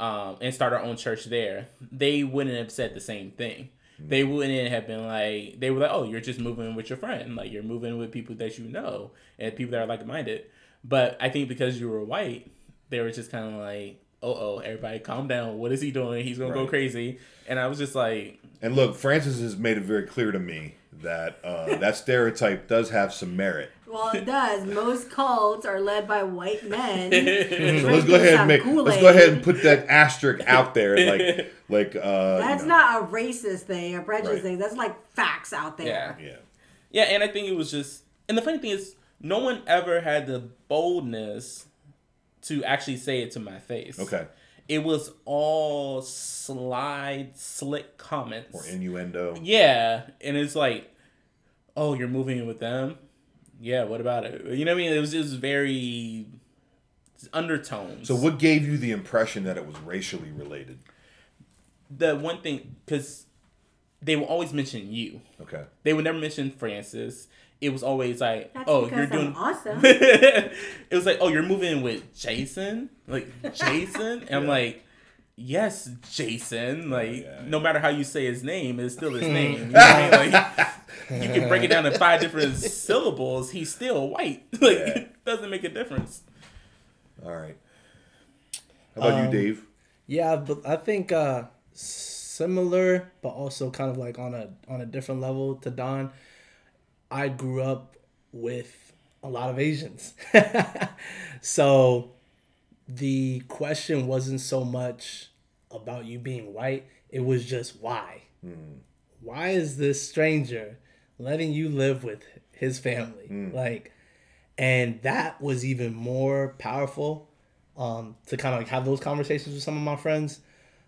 um, and start our own church there, they wouldn't have said the same thing. They wouldn't have been like, they were like, oh, you're just moving with your friend. Like, you're moving with people that you know and people that are like minded. But I think because you were white, they were just kind of like, oh, oh, everybody calm down. What is he doing? He's going to go crazy. And I was just like, And look, Frances has made it very clear to me that uh, that stereotype does have some merit. Well, it does. Most cults are led by white men. So let's go ahead and make let's go ahead and put that asterisk out there, like like uh, That's you know. not a racist thing, a prejudice Right. thing. That's like facts out there. yeah. yeah. Yeah, and I think it was just, and the funny thing is, no one ever had the boldness to actually say it to my face. Okay. It was all slide, slick comments. Or innuendo. yeah, and it's like, oh, you're moving in with them. Yeah, what about it? You know what I mean? It was just very undertones. So what gave you the impression that it was racially related? the one thing, because they will always mention you. Okay. They would never mention Frances. It was always like, That's oh, you're I'm doing awesome. it was like, oh, you're moving with Jason, like Jason, and I'm like, yes, Jason. Like, yeah, no matter how you say his name, it's still his name. You know what I mean? Like, you can break it down in five different syllables. He's still white. Like, Yeah. it doesn't make a difference. All right. How about Um, you, Dave? Yeah, but I think uh similar, but also kind of like on a on a different level to Don. I grew up with a lot of Asians, so the question wasn't so much about you being white. It was just why. Why is this stranger letting you live with his family? Like, and that was even more powerful um, to kind of like have those conversations with some of my friends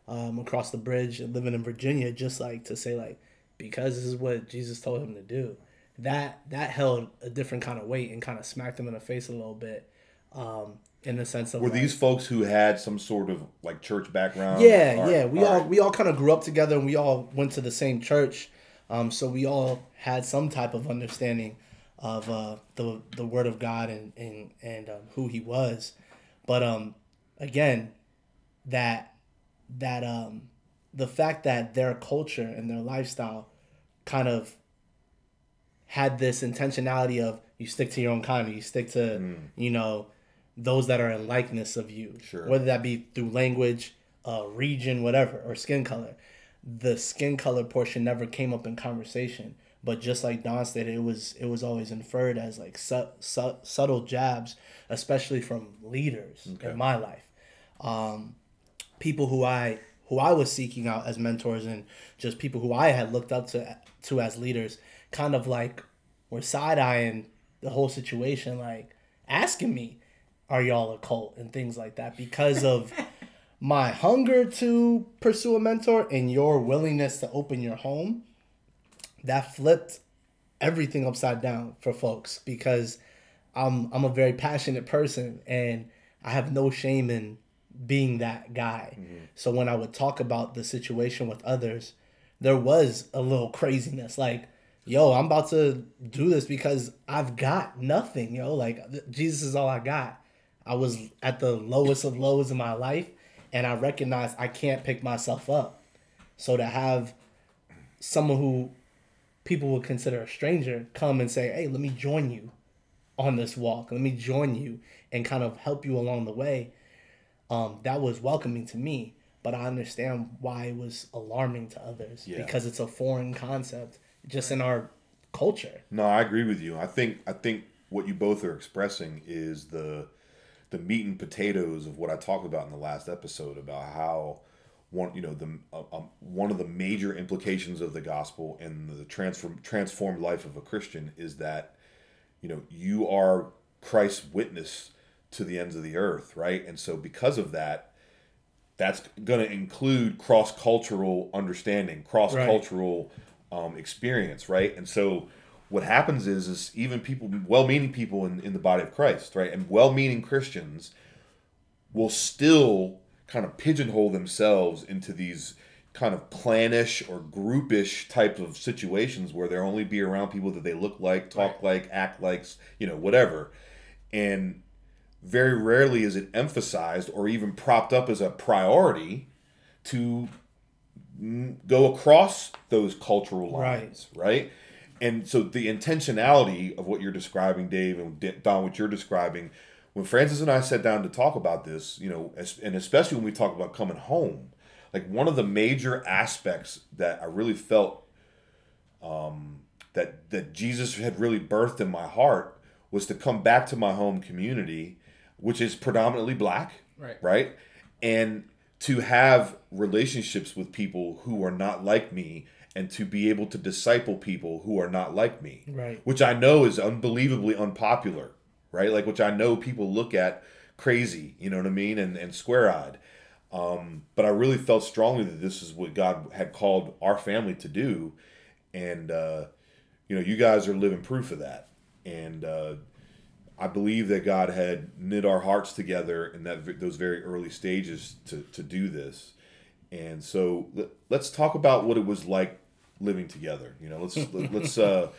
um, across the bridge and living in Virginia, just like to say like because this is what Jesus told him to do. That that held a different kind of weight and kind of smacked them in the face a little bit, um, in the sense of Were like- these folks who had some sort of like church background? yeah, yeah. We all, we all kind of grew up together and we all went to the same church. Um, so we all had some type of understanding of uh, the the word of God and and and um, who He was. But um, again, that that um, the fact that their culture and their lifestyle kind of had this intentionality of you stick to your own kind, you stick to you know those that are in likeness of you, Sure. whether that be through language, uh, region, whatever, or skin color. The skin color portion never came up in conversation, but just like Don stated, it was it was always inferred as like su- su- subtle jabs, especially from leaders in my life Um, people who I who I was seeking out as mentors and just people who I had looked up to to as leaders, kind of like were side eyeing the whole situation, like asking me, "Are y'all a cult?" and things like that because of my hunger to pursue a mentor and your willingness to open your home. That flipped everything upside down for folks because I'm I'm a very passionate person and I have no shame in being that guy. Mm-hmm. So when I would talk about the situation with others, there was a little craziness like yo, I'm about to do this because I've got nothing, yo, like Jesus is all I got. I was at the lowest of lows in my life and I recognized I can't pick myself up. So to have someone who people would consider a stranger come and say, "Hey, let me join you on this walk. Let me join you and kind of help you along the way." Um, that was welcoming to me, but I understand why it was alarming to others Yeah. because it's a foreign concept just in our culture. No, I agree with you. I think I think what you both are expressing is the the meat and potatoes of what I talked about in the last episode about how one you know the uh, um, one of the major implications of the gospel and the transform transformed life of a Christian is that you know you are Christ's witness to the ends of the earth, right? And so because of that, that's going to include cross cultural understanding, cross cultural um, experience, right? And so what happens is is even people well-meaning people in, in the body of christ right? And well-meaning christians will still kind of pigeonhole themselves into these kind of clannish or groupish type of situations where they'll only be around people that they look like talk like act like you know whatever. And very rarely is it emphasized or even propped up as a priority to go across those cultural lines, right? And so the intentionality of what you're describing, Dave, and Don, what you're describing, when Frances and I sat down to talk about this, you know, and especially when we talk about coming home, like one of the major aspects that I really felt um, that that Jesus had really birthed in my heart was to come back to my home community, which is predominantly black, Right. right, and to have relationships with people who are not like me and to be able to disciple people who are not like me. Right. which i know is unbelievably unpopular right? Like which i know people look at crazy you know what i mean? And, and square-eyed. Um, but i really felt strongly that this is what god had called our family to do. And uh, you know you guys are living proof of that. And uh, I believe that God had knit our hearts together in that those very early stages to, to do this. And so let, let's talk about what it was like living together. You know, let's let, let's uh,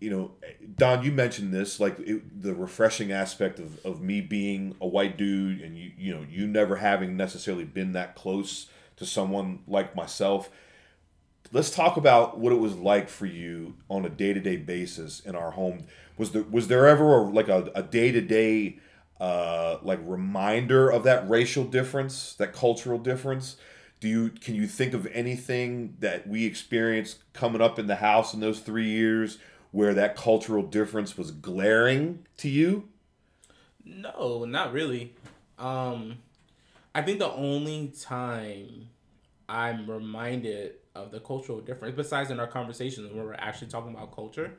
you know, Don, you mentioned this like it, the refreshing aspect of, of me being a white dude and you you know you never having necessarily been that close to someone like myself. Let's talk about what it was like for you on a day to day basis in our home. Was there was there ever a, like a day to day like reminder of that racial difference, that cultural difference? Do you can you think of anything that we experienced coming up in the house in those three years where that cultural difference was glaring to you? No, not really. Um, I think the only time I'm reminded of the cultural difference, besides in our conversations where we're actually talking about culture,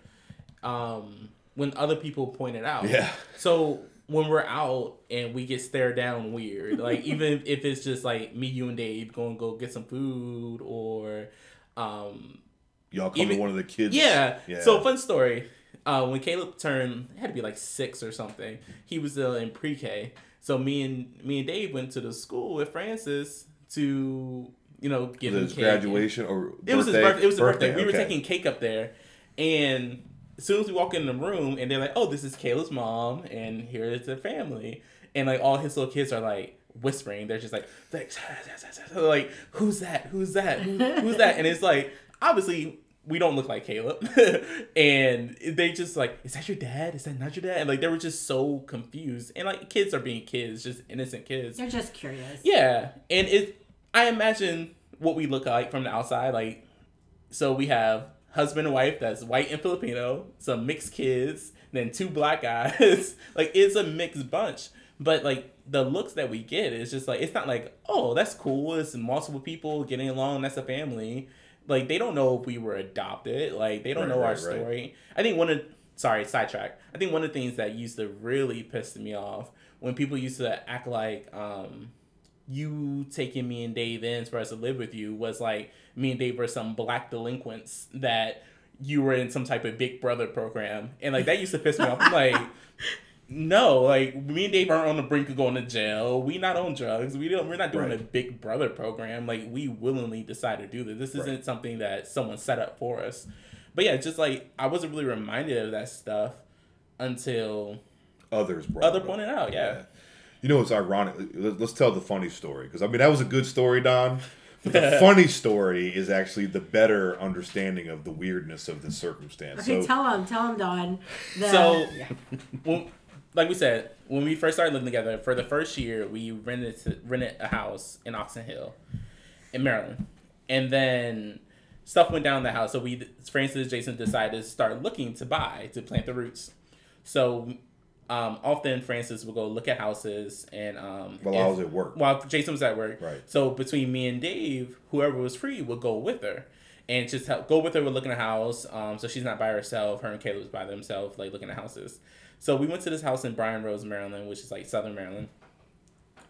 um, when other people point it out. Yeah. So when we're out and we get stared down weird, like even if it's just like me, you, and Dave going to go get some food or, um, Y'all come Even- to one of the kids. yeah. Yeah. So fun story. Uh, when Caleb turned, it had to be like six or something. He was still in pre-K. So me and me and Dave went to the school with Frances to you know give Was it him his cake. graduation or It was his birthday? birthday. It was his birthday. We were okay. taking cake up there, and as soon as we walk in the room, and they're like, "Oh, this is Caleb's mom, and here is the family," and like all his little kids are like whispering. They're just like, like, like who's that? Who's that? Who's that? And it's like obviously we don't look like Caleb, and they just like, is that your dad? Is that not your dad? And like they were just so confused, and like kids are being kids, just innocent kids. They're just curious. Yeah, and it. I imagine what we look like from the outside. Like, so we have husband and wife that's white and Filipino, some mixed kids, then two black guys. like, it's a mixed bunch. But like the looks that we get is just like it's not like oh that's cool. It's multiple people getting along. That's a family. Like they don't know if we were adopted. Like they don't Right, know our right, right. story. I think one of sorry sidetrack. I think one of the things that used to really piss me off when people used to act like um you taking me and Dave in for us to live with you was like me and Dave were some black delinquents that you were in some type of Big Brother program, and like that used to piss me off. I'm like, no, like me and Dave aren't on the brink of going to jail. We not on drugs. We don't. We're not doing Right. a Big Brother program. Like we willingly decided to do this. This isn't Right. something that someone set up for us. But yeah, just like I wasn't really reminded of that stuff until Others brought other it pointed out. Yeah. You know, it's ironic. Let- Let's tell the funny story because I mean that was a good story, Don. But the funny story is actually the better understanding of the weirdness of the circumstance. Okay, so tell him, tell him, Don. The, So- yeah. well, like we said, when we first started living together, for the first year, we rented rented a house in Oxon Hill, in Maryland, and then stuff went down in the house. So we, Frances, Jason decided to start looking to buy to plant the roots. So um, often Frances would go look at houses, and um, while I was at work, while Jason was at work. Right. So between me and Dave, whoever was free would go with her. And just help, go with her with looking at a house. Um, so she's not by herself. Her and Caleb was by themselves, like looking at houses. So we went to this house in Bryans Road, Maryland, which is like Southern Maryland.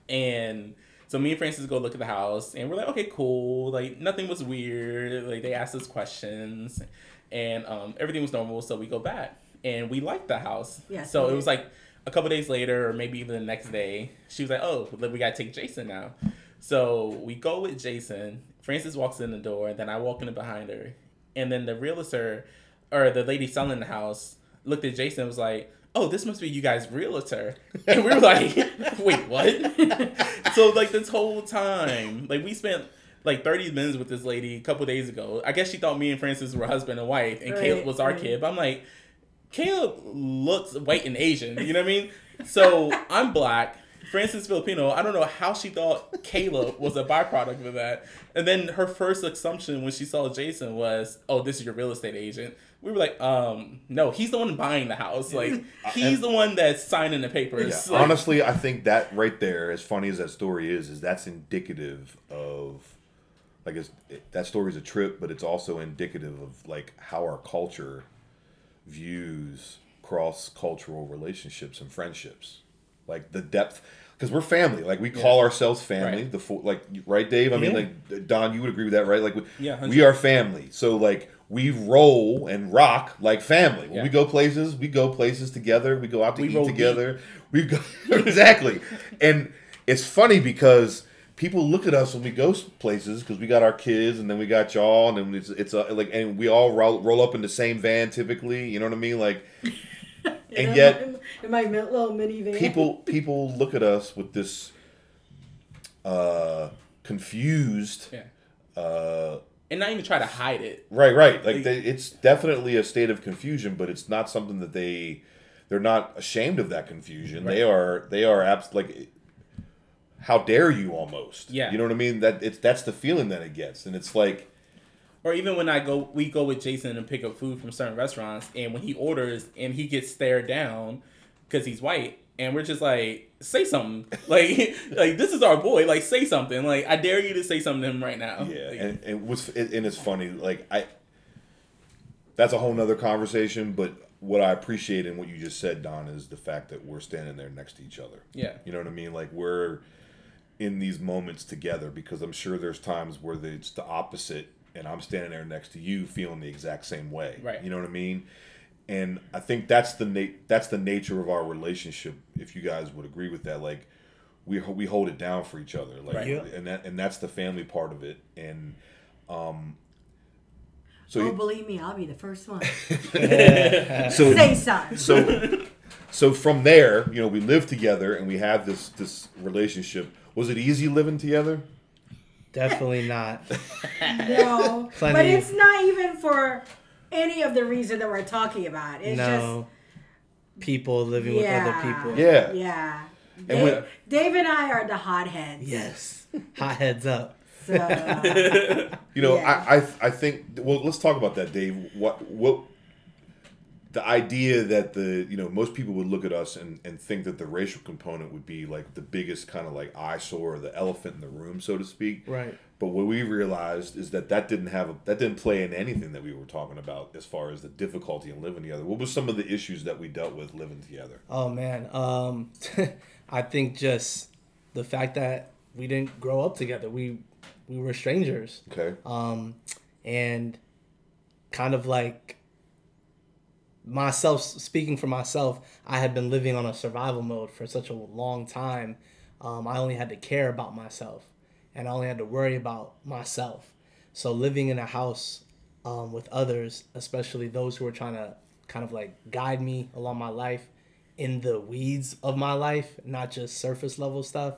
And so me and Frances go look at the house, and we're like, okay, cool. Like nothing was weird. Like they asked us questions, and um, everything was normal. So we go back, and we liked the house. Yes, So it was like a couple days later, or maybe even the next day. She was like, "Oh, we gotta take Jason now." So we go with Jason. Frances walks in the door, then I walk in behind her, and then the realtor or the lady selling the house looked at Jason and was like, "Oh, this must be you guys' realtor," and we were like, "Wait, what?" so like this whole time, like we spent like 30 minutes with this lady a couple days ago. I guess she thought me and Frances were husband and wife, and Right, Caleb was our right. kid. But I'm like, Caleb looks white and Asian. You know what I mean? So I'm black. Frances Filipino. I don't know how she thought Caleb was a byproduct of that. And then her first assumption when she saw Jason was, "Oh, this is your real estate agent." We were like, "Um, no, he's the one buying the house. Like, he's the one that's signing the papers." Yeah, Like, honestly, I think that right there, as funny as that story is, is that's indicative of like it's, it, that story is a trip, but it's also indicative of like how our culture views cross cultural relationships and friendships, like the depth. Because we're family, like we call ourselves family. Right. The fo- like, right, Dave? I mean, like Don, you would agree with that, right? Like, we, Yeah, we are family. So like we roll and rock like family. When Yeah. we go places, we go places together. We go out to We eat together. We go exactly, and it's funny because people look at us when we go s- places because we got our kids and then we got y'all and then it's it's a, like and we all roll, roll up in the same van typically. You know what I mean? Like, and In yet my, in my little minivan. people people look at us with this uh confused yeah. uh and not even try to hide it. Right, right. Like they, it's definitely a state of confusion, but it's not something that they they're not ashamed of that confusion. They are they are abs- like how dare you almost. Yeah. You know what I mean? That it's that's the feeling that it gets. And it's like Or even when I go, we go with Jason and pick up food from certain restaurants, and when he orders and he gets stared down because he's white, and we're just like, say something, like, like this is our boy, like say something, like I dare you to say something to him right now. yeah, Like, and, and what's and it's funny, like I that's a whole nother conversation, but what I appreciate in what you just said, Don, is the fact that we're standing there next to each other. yeah, You know what I mean? Like we're in these moments together because I'm sure there's times where it's the opposite, and I'm standing there next to you feeling the exact same way. Right. You know what I mean? And I think that's the na- that's the nature of our relationship. If you guys would agree with that, like we we hold it down for each other, like Right. Yeah. and that and that's the family part of it. And um, so oh, you- believe me, I'll be the first one. so Say something. so so from there you know we live together and we have this this relationship was it easy living together Definitely not. No, Plenty. but it's not even for any of the reason that we're talking about. It's no. People living yeah, with other people. Yeah. yeah. And Dave, when- Dave and I are the hotheads. Yes. Hot heads up. So, you know Yeah. I, I i think well let's talk about that dave what what the idea that the you know most people would look at us and, and think that the racial component would be like the biggest kind of like eyesore or the elephant in the room so to speak Right. but what we realized is that that didn't have a, that didn't play in anything that we were talking about as far as the difficulty in living together what was some of the issues that we dealt with living together Oh man. Um I think just the fact that we didn't grow up together. We we were strangers. okay um, and kind of like myself speaking for myself i had been living on a survival mode for such a long time. Um, i only had to care about myself and i only had to worry about myself. So living in a house um, with others especially those who were trying to kind of like guide me along my life in the weeds of my life not just surface level stuff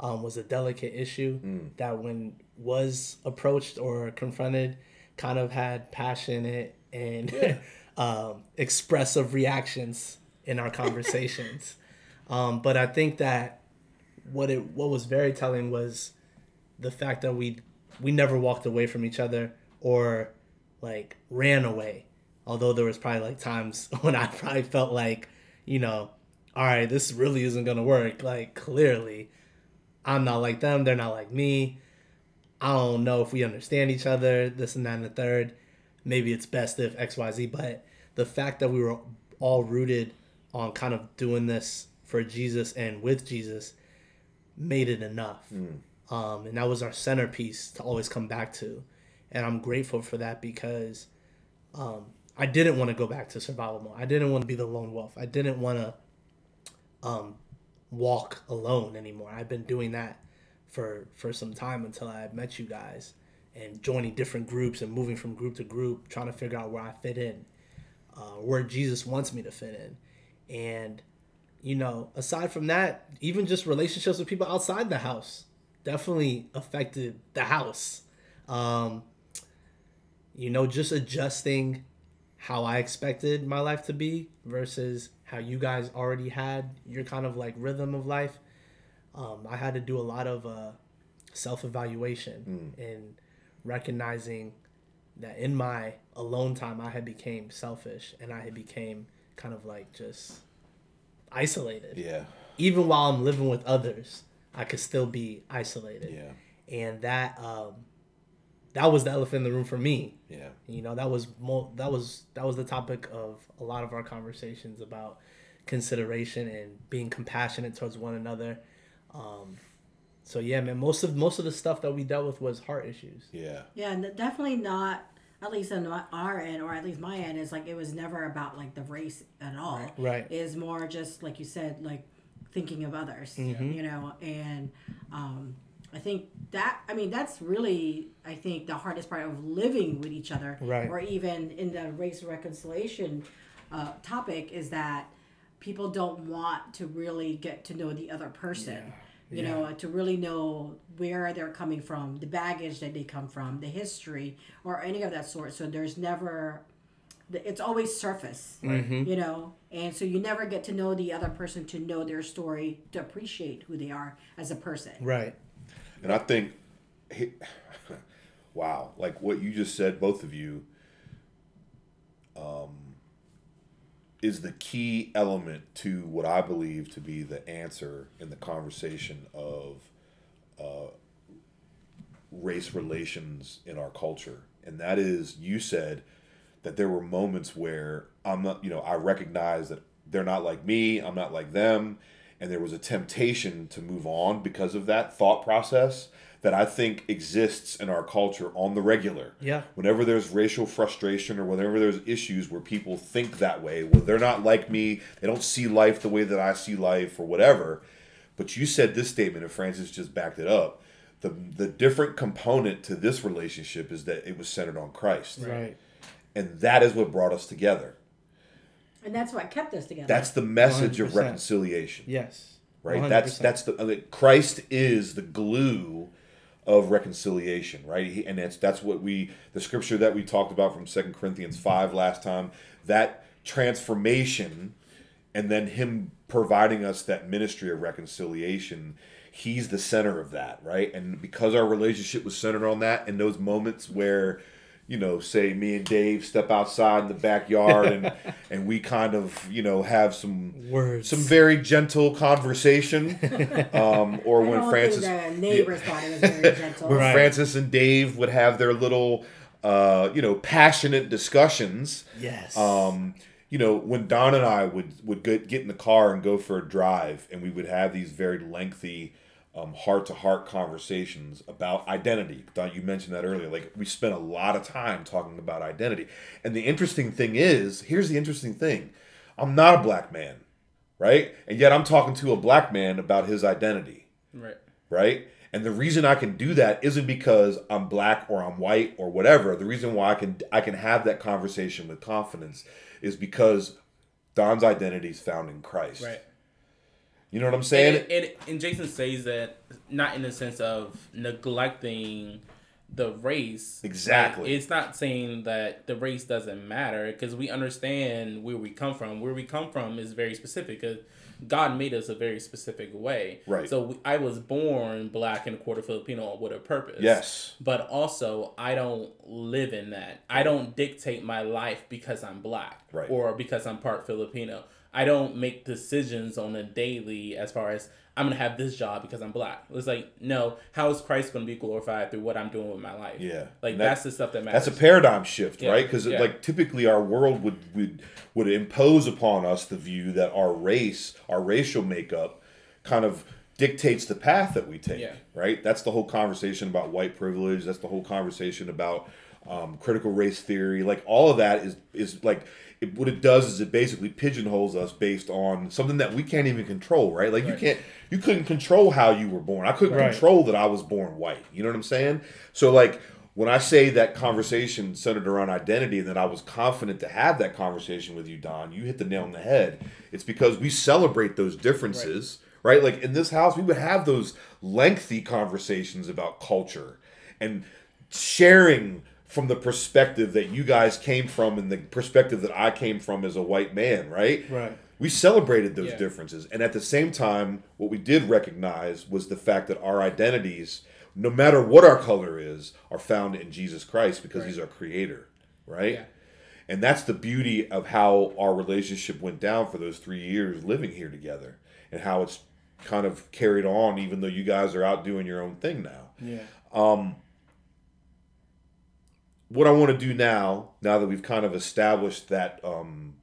um, was a delicate issue that when was approached or confronted kind of had passion in it and um, expressive reactions in our conversations. Um, but i think that what it what was very telling was the fact that we we never walked away from each other or like ran away. Although there was probably like times when i probably felt like you know all right this really isn't gonna work. Like clearly i'm not like them. They're not like me. I don't know if we understand each other this and that and the third maybe it's best if xyz but the fact that we were all rooted on kind of doing this for jesus and with jesus made it enough um, and that was our centerpiece to always come back to and i'm grateful for that because um, I didn't want to go back to survival mode. I didn't want to be the lone wolf. I didn't want to um, walk alone anymore. I've been doing that for for some time until I met you guys and joining different groups and moving from group to group, trying to figure out where I fit in, uh, where Jesus wants me to fit in, and you know, aside from that, even just relationships with people outside the house definitely affected the house. Um, you know, just adjusting how I expected my life to be versus how you guys already had your kind of like rhythm of life. Um, I had to do a lot of uh, self evaluation and recognizing that in my alone time I had became selfish and I had became kind of like just isolated. Yeah. Even while I'm living with others, I could still be isolated. Yeah. And that um, that was the elephant in the room for me. Yeah. You know, that was mo- that was that was the topic of a lot of our conversations about consideration and being compassionate towards one another. Um, so yeah, man, most of most of the stuff that we dealt with was heart issues. Yeah. Yeah, and definitely not. At least on our end, or at least my end, is like it was never about like the race at all. Right. Is more just like you said, like thinking of others. Mm-hmm. You know, and um, I think that I mean that's really I think the hardest part of living with each other. Right. Or even in the race reconciliation uh, topic is that people don't want to really get to know the other person. You Yeah. know, to really know where they're coming from, the baggage that they come from, the history, or any of that sort. So there's never, it's always surface, Mm-hmm. you know, and so you never get to know the other person to know their story, to appreciate who they are as a person. Right. And I think, he- wow, like what you just said, both of you, um, is the key element to what I believe to be the answer in the conversation of uh, race relations in our culture. And that is, you said that there were moments where I'm not, you know, I recognize that they're not like me, I'm not like them. And there was a temptation to move on because of that thought process that I think exists in our culture on the regular. Yeah. Whenever there's racial frustration or whenever there's issues where people think that way, well, they're not like me, they don't see life the way that I see life or whatever. But you said this statement, and Frances just backed it up. The, the different component to this relationship is that it was centered on Christ. Right. And that is what brought us together. And that's what kept us together. That's the message of 100%. reconciliation. Yes. right? That's 100%. that's the I mean, Christ is the glue of reconciliation, right? And that's that's what we the scripture that we talked about from Second Corinthians five last time. That transformation, and then Him providing us that ministry of reconciliation. He's the center of that, right? And because our relationship was centered on that, in those moments where you know, say me and Dave step outside in the backyard and and we kind of, you know, have some Words. some very gentle conversation. Um, or I when don't Frances think the neighbors thought it was very gentle. when Right. Frances and Dave would have their little uh, you know, passionate discussions. Yes. Um, you know, when Don and I would would get, get in the car and go for a drive, and we would have these very lengthy, heart to heart conversations about identity. Don, you mentioned that earlier. Like we spent a lot of time talking about identity, and the interesting thing is, here's the interesting thing: I'm not a black man, right? And yet I'm talking to a black man about his identity Right. right? And the reason I can do that isn't because I'm black or I'm white or whatever. The reason why I can I can have that conversation with confidence is because Don's identity is found in Christ. Right. You know what I'm saying? And, and, and Jason says that not in the sense of neglecting the race. Exactly. Like, it's not saying that the race doesn't matter because we understand where we come from. Where we come from is very specific because God made us a very specific way. Right. So we, I was born black and a quarter Filipino with a purpose. yes. But also, I don't live in that. I don't dictate my life because I'm black Right. or because I'm part Filipino. I don't make decisions on a daily as far as I'm gonna have this job because I'm black. It's like no, how is Christ gonna be glorified through what I'm doing with my life? Yeah. like that- that's the stuff that matters. That's a paradigm shift, Yeah, right? Because yeah. like typically our world would, would would impose upon us the view that our race, our racial makeup, kind of dictates the path that we take. Yeah. Right. That's the whole conversation about white privilege. That's the whole conversation about um, critical race theory, like all of that is is like it, what it does is it basically pigeonholes us based on something that we can't even control, right? Like you can't you couldn't control how you were born. I couldn't Right. control that I was born white. You know what I'm saying? So like when I say that conversation centered around identity and that I was confident to have that conversation with you, Don, you hit the nail on the head. It's because we celebrate those differences, right? Like in this house, we would have those lengthy conversations about culture and sharing from the perspective that you guys came from and the perspective that I came from as a white man, right? Right. We celebrated those Yeah. differences. And at the same time, what we did recognize was the fact that our identities, no matter what our color is, are found in Jesus Christ because he's our creator, right? Yeah. And that's the beauty of how our relationship went down for those three years living here together and how it's kind of carried on, even though you guys are out doing your own thing now Yeah. Um, what I want to do now, now that we've kind of established that um,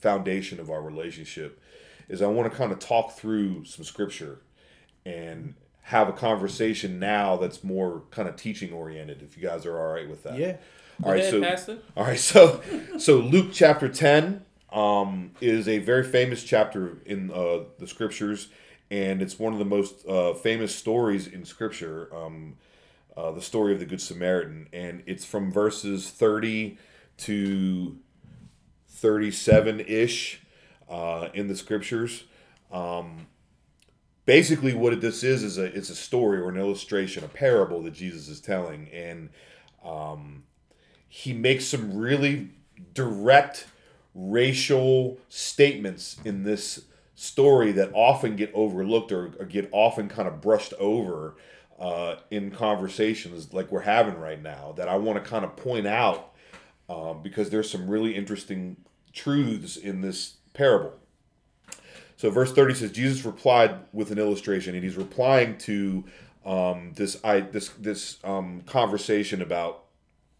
foundation of our relationship, is I want to kind of talk through some scripture and have a conversation now that's more kind of teaching oriented. If you guys are all right with that, Yeah. All right, ahead, so Pastor. all right, so so Luke chapter ten um, is a very famous chapter in uh, the scriptures, and it's one of the most uh, famous stories in scripture. Um, uh, the story of the Good Samaritan, and it's from verses thirty to thirty-seven ish uh, in the scriptures. Um, basically, what this is is a it's a story or an illustration, a parable that Jesus is telling, and um, he makes some really direct racial statements in this story that often get overlooked or, or get often kind of brushed over uh, in conversations like we're having right now that I want to kind of point out um, because there's some really interesting truths in this parable. So verse 30 says Jesus replied with an illustration and he's replying to um, this I this this um, conversation about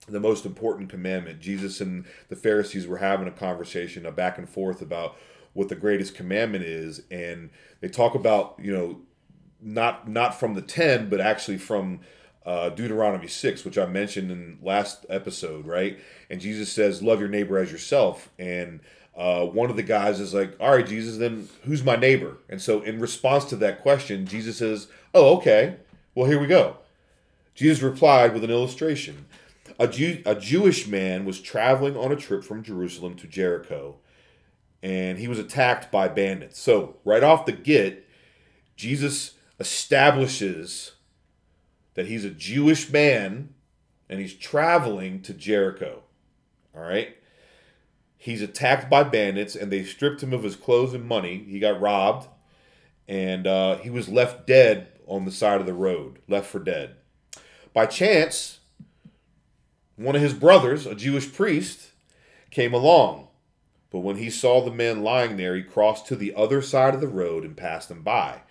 the most important commandment. Jesus and the Pharisees were having a conversation, a back and forth about what the greatest commandment is, and they talk about you know not not from the ten, but actually from uh, Deuteronomy six, which I mentioned in last episode, right? And Jesus says, "Love your neighbor as yourself," and uh, one of the guys is like, "All right, Jesus, then who's my neighbor?" And so, in response to that question, Jesus says, "Oh, okay. Well, here we go." Jesus replied with an illustration. A, Jew, a Jewish man was traveling on a trip from Jerusalem to Jericho, and he was attacked by bandits. So, right off the get, Jesus establishes that he's a Jewish man and he's traveling to Jericho. All right? He's attacked by bandits and they stripped him of his clothes and money. He got robbed and uh, he was left dead on the side of the road, left for dead. By chance, one of his brothers, a Jewish priest, came along. But when he saw the man lying there, he crossed to the other side of the road and passed him by.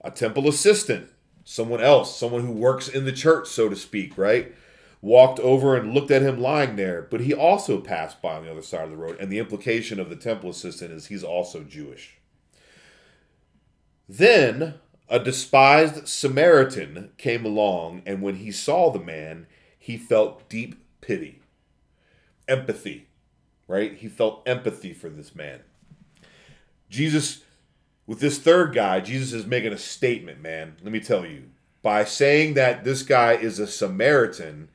A temple assistant, someone else, someone who works in the church, so to speak, right? Walked over and looked at him lying there, but he also passed by on the other side of the road. And the implication of the temple assistant is he's also Jewish. Then a despised Samaritan came along, and when he saw the man, he felt deep pity, empathy, right? He felt empathy for this man. Jesus, with this third guy, Jesus is making a statement, man. Let me tell you. By saying that this guy is a Samaritan,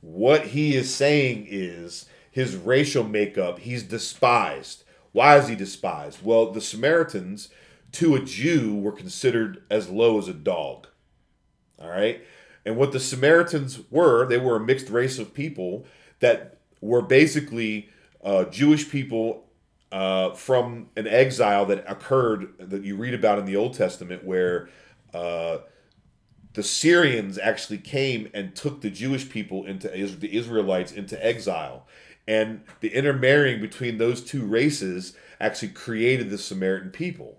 what he is saying is his racial makeup, he's despised. Why is he despised? Well, the Samaritans, to a Jew, were considered as low as a dog. All right? And what the Samaritans were, they were a mixed race of people that were basically uh, Jewish people uh, from an exile that occurred that you read about in the Old Testament, where uh, the Syrians actually came and took the Jewish people into the Israelites into exile, and the intermarrying between those two races actually created the Samaritan people.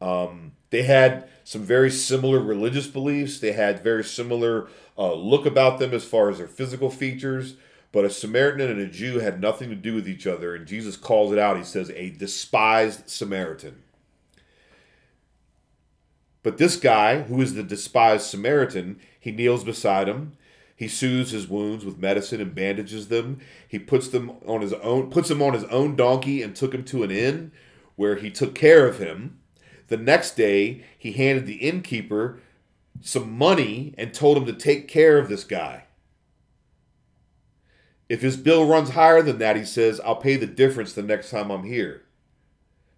Um, they had some very similar religious beliefs. They had very similar uh, look about them as far as their physical features. But a Samaritan and a Jew had nothing to do with each other, and Jesus calls it out. He says, "A despised Samaritan." But this guy, who is the despised Samaritan, he kneels beside him. He soothes his wounds with medicine and bandages them. He puts them on his own puts him on his own donkey and took him to an inn where he took care of him. The next day, he handed the innkeeper some money and told him to take care of this guy. If his bill runs higher than that, he says, I'll pay the difference the next time I'm here.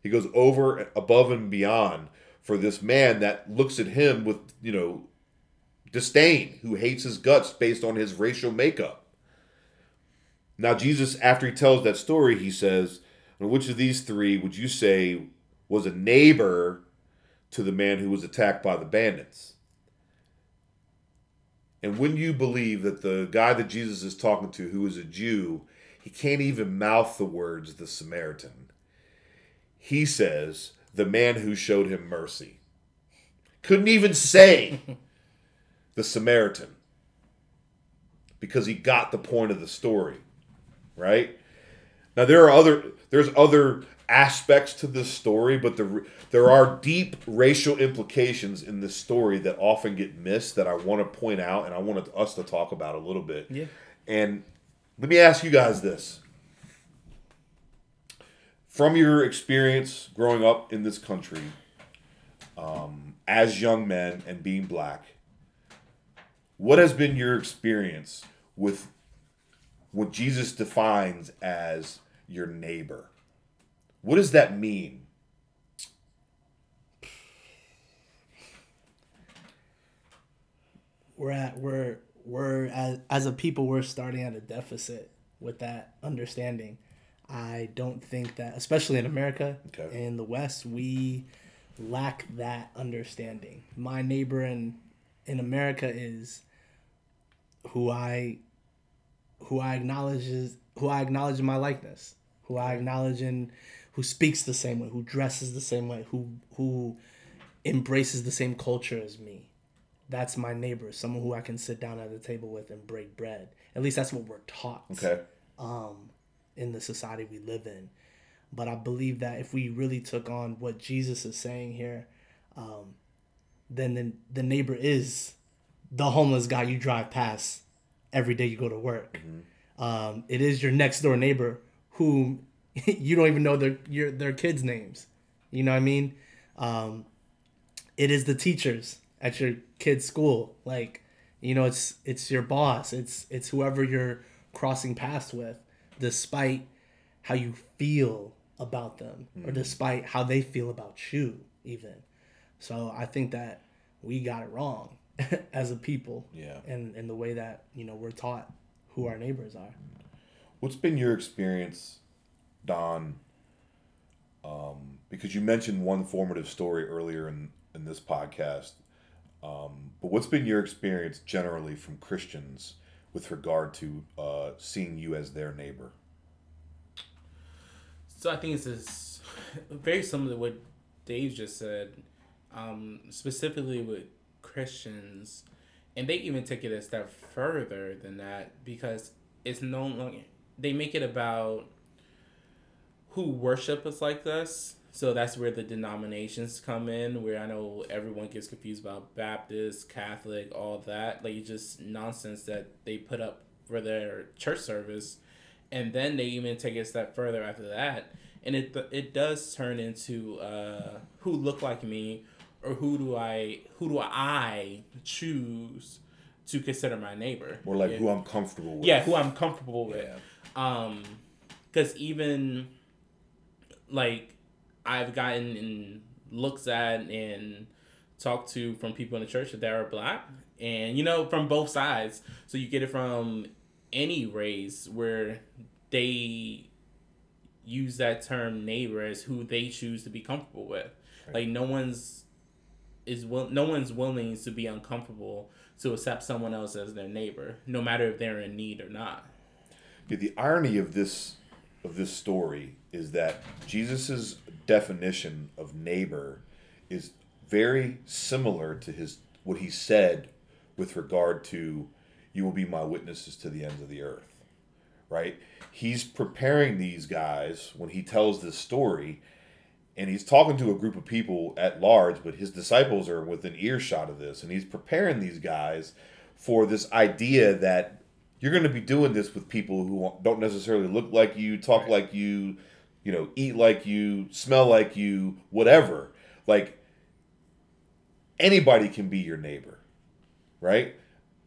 He goes over above and beyond for this man that looks at him with, you know, disdain, who hates his guts based on his racial makeup. Now, Jesus, after he tells that story, he says, Which of these three would you say was a neighbor to the man who was attacked by the bandits? And when you believe that the guy that Jesus is talking to, who is a Jew, he can't even mouth the words the Samaritan. He says, the man who showed him mercy. Couldn't even say the Samaritan because he got the point of the story, right? Now there are other there's other aspects to this story, but the, there are deep racial implications in this story that often get missed that I want to point out and I wanted us to talk about a little bit. Yeah. And let me ask you guys this. From your experience growing up in this country, um, as young men and being black, what has been your experience with what Jesus defines as your neighbor? What does that mean? We're at we're we're as as a people we're starting at a deficit with that understanding. I don't think that especially in America Okay. in the West we lack that understanding. My neighbor in in America is who I who I acknowledge is who I acknowledge in my likeness, who I acknowledge in who speaks the same way, who dresses the same way, who who embraces the same culture as me. That's my neighbor, someone who I can sit down at the table with and break bread. At least that's what we're taught Okay. um, in the society we live in. But I believe that if we really took on what Jesus is saying here, um, then the, the neighbor is the homeless guy you drive past every day you go to work. Um, it is your next door neighbor who you don't even know their your their kids' names. You know what I mean? Um, it is the teachers at your kid's school. Like, you know, it's it's your boss. It's it's whoever you're crossing paths with, despite how you feel about them or despite how they feel about you even. So I think that we got it wrong as a people. Yeah. And in the way that, you know, we're taught who our neighbors are. What's been your experience, Don? Um, because you mentioned one formative story earlier in, in this podcast. Um, but what's been your experience generally from Christians with regard to uh, seeing you as their neighbor? So I think it's very similar to what Dave just said, um, specifically with Christians, and they even take it a step further than that because it's no longer they make it about who worship us like this. So that's where the denominations come in, where I know everyone gets confused about Baptist, Catholic, all that. Like, just nonsense that they put up for their church service and then they even take it a step further after that and it it does turn into uh, who look like me or who do I who do I choose to consider my neighbor Or like yeah. who I'm comfortable with? yeah who I'm comfortable with Yeah. um because even like I've gotten in looks at and talked to from people in the church that are black. And you know from both sides. So you get it from any race where they use that term neighbor as who they choose to be comfortable with. Like no one's is will no one's willing to be uncomfortable to accept someone else as their neighbor no matter if they're in need or not. Yeah, the irony of this of this story is that Jesus's definition of neighbor is very similar to his what he said with regard to you will be my witnesses to the ends of the earth. Right? He's preparing these guys when he tells this story and he's talking to a group of people at large, but his disciples are within earshot of this, and he's preparing these guys for this idea that you're going to be doing this with people who don't necessarily look like you, talk Right. like you, you know, eat like you, smell like you, whatever. Like anybody can be your neighbor, right?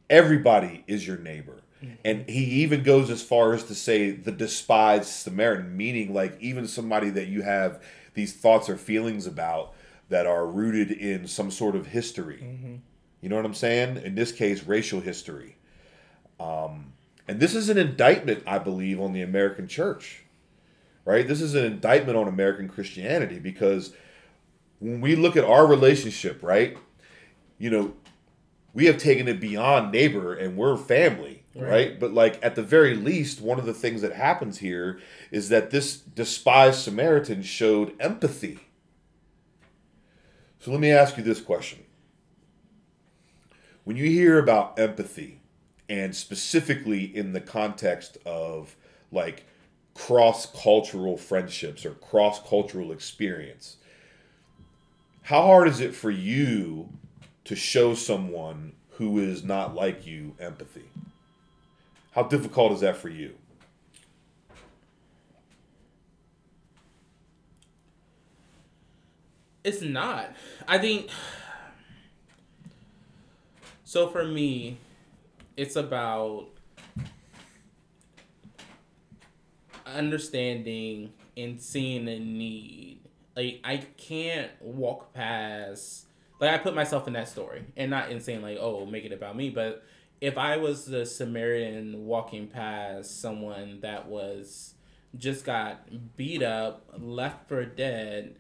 Everybody is your neighbor. And he even goes as far as to say the despised Samaritan, meaning like even somebody that you have these thoughts or feelings about that are rooted in some sort of history. You know what I'm saying? In this case, racial history. Um, and this is an indictment, I believe, on the American church, right? This is an indictment on American Christianity because when we look at our relationship, right? You know, we have taken it beyond neighbor and we're family, right. But like at the very least, one of the things that happens here is that this despised Samaritan showed empathy. So let me ask you this question. When you hear about empathy, and specifically in the context of like cross cultural friendships or cross cultural experience, how hard is it for you to show someone who is not like you empathy? How difficult is that for you? It's not. I think. So for me, it's about understanding and seeing a need. Like I can't walk past. Like I put myself in that story, and not in saying like, oh, make it about me, but if I was the Samaritan walking past someone that was just got beat up, left for dead,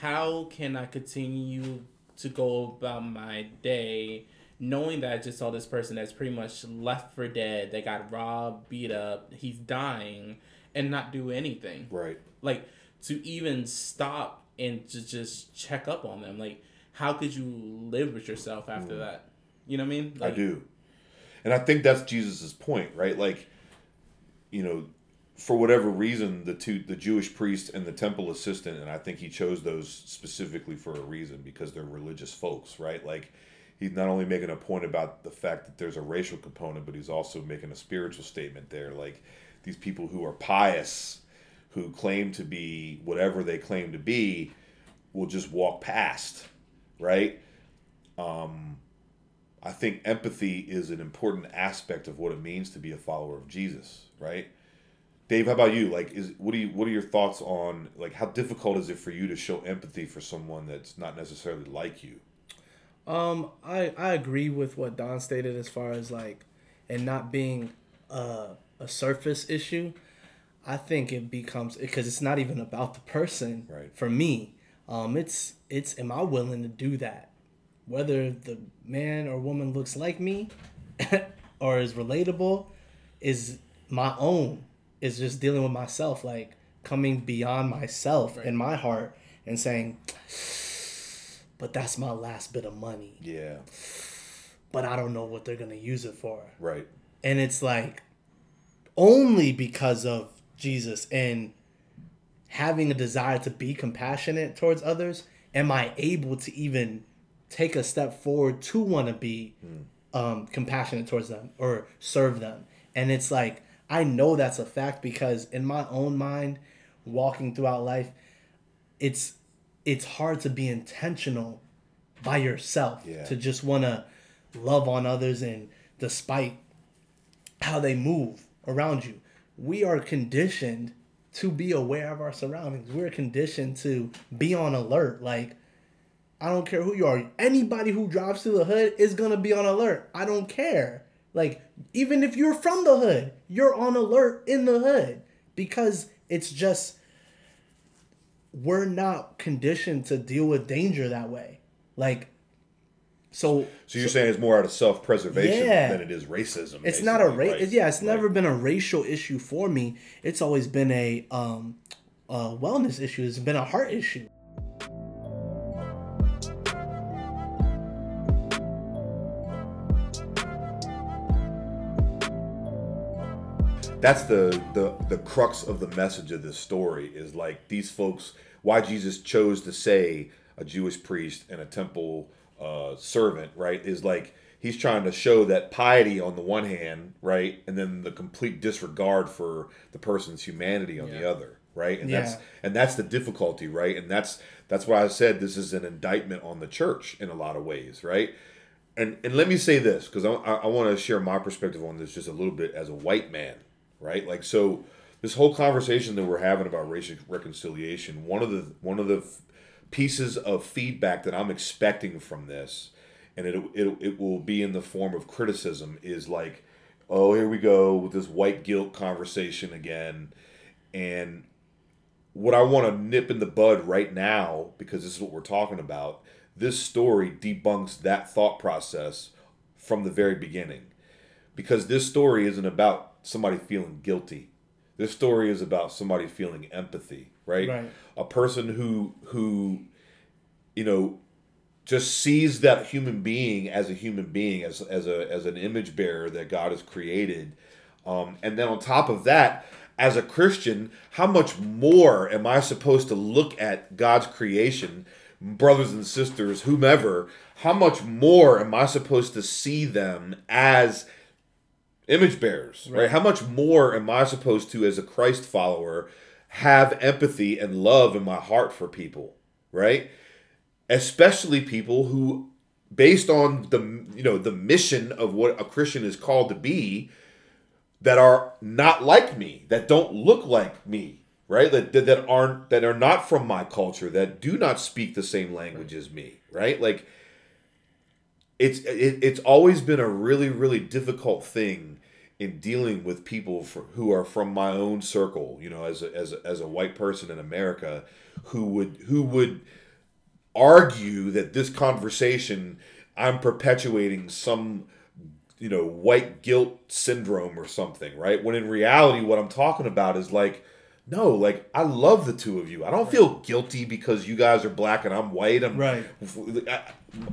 how can I continue to go about my day knowing that I just saw this person that's pretty much left for dead, they got robbed, beat up, he's dying, and not do anything? Right. Like to even stop and to just check up on them. Like, how could you live with yourself after mm. that? You know what I mean? I do. And I think that's Jesus's point, right? Like, you know, for whatever reason, the two the Jewish priest and the temple assistant, and I think he chose those specifically for a reason because they're religious folks, right? Like he's not only making a point about the fact that there's a racial component, but he's also making a spiritual statement there. Like these people who are pious, who claim to be whatever they claim to be, will just walk past, right? I think empathy is an important aspect of what it means to be a follower of Jesus, right? Dave, how about you? Like, is what do you what are your thoughts on like how difficult is it for you to show empathy for someone that's not necessarily like you? Um, I I agree with what Don stated as far as like, and not being a a surface issue. I think it becomes because it's not even about the person. Right. For me, um, it's it's am I willing to do that, whether the man or woman looks like me, or is relatable, is my own. Is just dealing with myself, like coming beyond myself in my heart and saying, but that's my last bit of money Yeah, but I don't know what they're gonna use it for. right. And it's like only because of Jesus and having a desire to be compassionate towards others, am I able to even take a step forward to want to be um, compassionate towards them or serve them. And it's like I know that's a fact because in my own mind, walking throughout life, it's it's hard to be intentional by yourself Yeah. to just want to love on others and despite how they move around you. We are conditioned to be aware of our surroundings. We're conditioned to be on alert. Like i don't care who you are. Anybody who drives through the hood is to be on alert. I don't care. Like even if you're from the hood you're on alert in the hood because it's just we're not conditioned to deal with danger that way. Like so So you're saying it's more out of self preservation Yeah. than it is racism. it's not a race right? yeah it's never been a racial issue for me it's always been a um a wellness issue it's been a heart issue that's the, the the crux of the message of this story is like these folks why jesus chose to say a jewish priest and a temple uh, servant right is like he's trying to show that piety on the one hand, right, and then the complete disregard for the person's humanity on the other, right? And Yeah. that's and that's the difficulty, right? And that's that's why I said this is an indictment on the church in a lot of ways, right? And and let me say this because I, I, I want to share my perspective on this just a little bit as a white man, right? Like so, this whole conversation that we're having about racial reconciliation, one of the one of the pieces of feedback that I'm expecting from this, and it it it will be in the form of criticism, is like, oh, here we go with this white guilt conversation again, and what I want to nip in the bud right now, because this is what we're talking about, this story debunks that thought process from the very beginning. Because this story isn't about somebody feeling guilty. This story is about somebody feeling empathy, right? Right. A person who who you know just sees that human being as a human being, as as a as an image bearer that God has created. Um, and then on top of that, as a Christian, how much more am I supposed to look at God's creation, brothers and sisters, whomever? How much more am I supposed to see them as image bearers, right. How much more am I supposed to, as a Christ follower, have empathy and love in my heart for people, right? Especially people who, based on the you know the mission of what a Christian is called to be, that are not like me, that don't look like me, right? That that, that aren't that are not from my culture, that do not speak the same language as me, right? Like it's it, it's always been a really really difficult thing in dealing with people for, who are from my own circle you know as a, as a, as a white person in america who would who would argue that this conversation i'm perpetuating some you know white guilt syndrome or something right? When in reality what i'm talking about is like no like i love the two of you. I don't feel guilty because you guys are black and i'm white. I'm Right. I-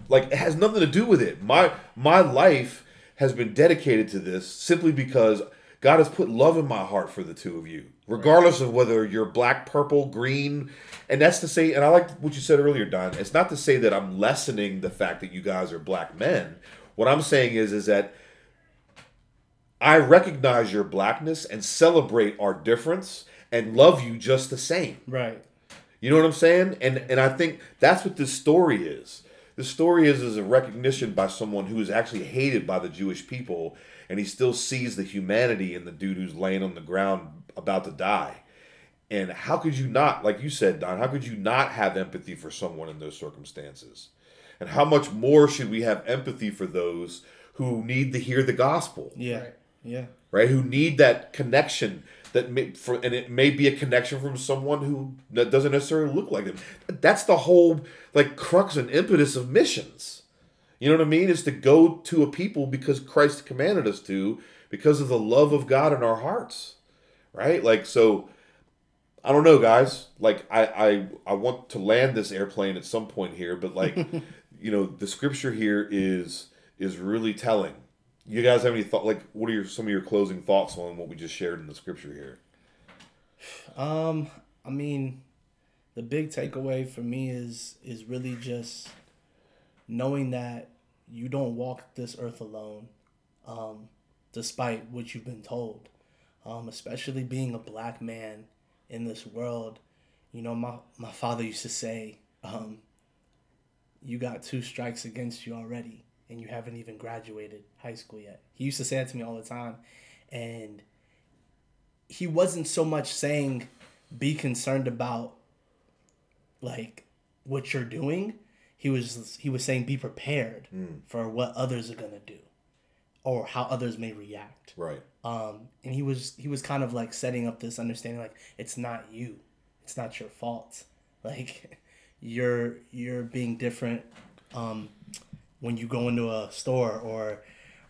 like it has nothing to do with it. My my life has been dedicated to this simply because god has put love in my heart for the two of you regardless of whether you're black purple green and that's to say and i like what you said earlier don it's not to say that i'm lessening the fact that you guys are black men what i'm saying is is that I recognize your blackness and celebrate our difference and love you just the same. Right. You know what I'm saying? And and I think that's what this story is. The story is is a recognition by someone who is actually hated by the Jewish people and he still sees the humanity in the dude who's laying on the ground about to die. And how could you not, like you said, Don, how could you not have empathy for someone in those circumstances? And how much more should we have empathy for those who need to hear the gospel? Yeah. Right. Yeah. right? Who need that connection that may, for and it may be a connection from someone who that doesn't necessarily look like them. That's the whole like crux and impetus of missions. You know what I mean? Is to go to a people because Christ commanded us to, because of the love of God in our hearts, right? Like so. I don't know, guys. Like I, I, I want to land this airplane at some point here, but like, you know, the scripture here is is really telling. You guys have any thought? Like, what are your some of your closing thoughts on what we just shared in the scripture here? Um, I mean, the big takeaway for me is is really just knowing that you don't walk this earth alone, um, despite what you've been told. Um, especially being a black man in this world, you know, my my father used to say, um, "You got two strikes against you already, and you haven't even graduated high school yet." He used to say that to me all the time, and he wasn't so much saying be concerned about like what you're doing. He was he was saying be prepared for what others are going to do or how others may react. Right. um and he was he was kind of like setting up this understanding like it's not you. It's not your fault. Like you're you're being different. Um when you go into a store or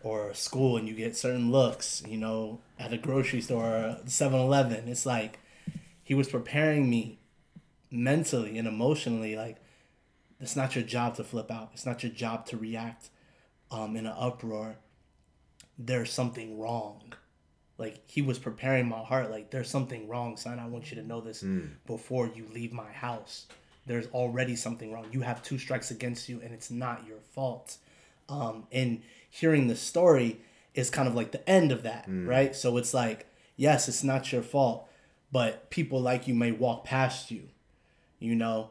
or school and you get certain looks you know at a grocery store or 7-eleven it's like he was preparing me mentally and emotionally like it's not your job to flip out. It's not your job to react um in an uproar. There's something wrong. Like he was preparing my heart like there's something wrong son. I want you to know this before you leave my house there's already something wrong you have two strikes against you and it's not your fault Um, and hearing the story is kind of like the end of that, right? So it's like, yes, it's not your fault, but people like you may walk past you, you know.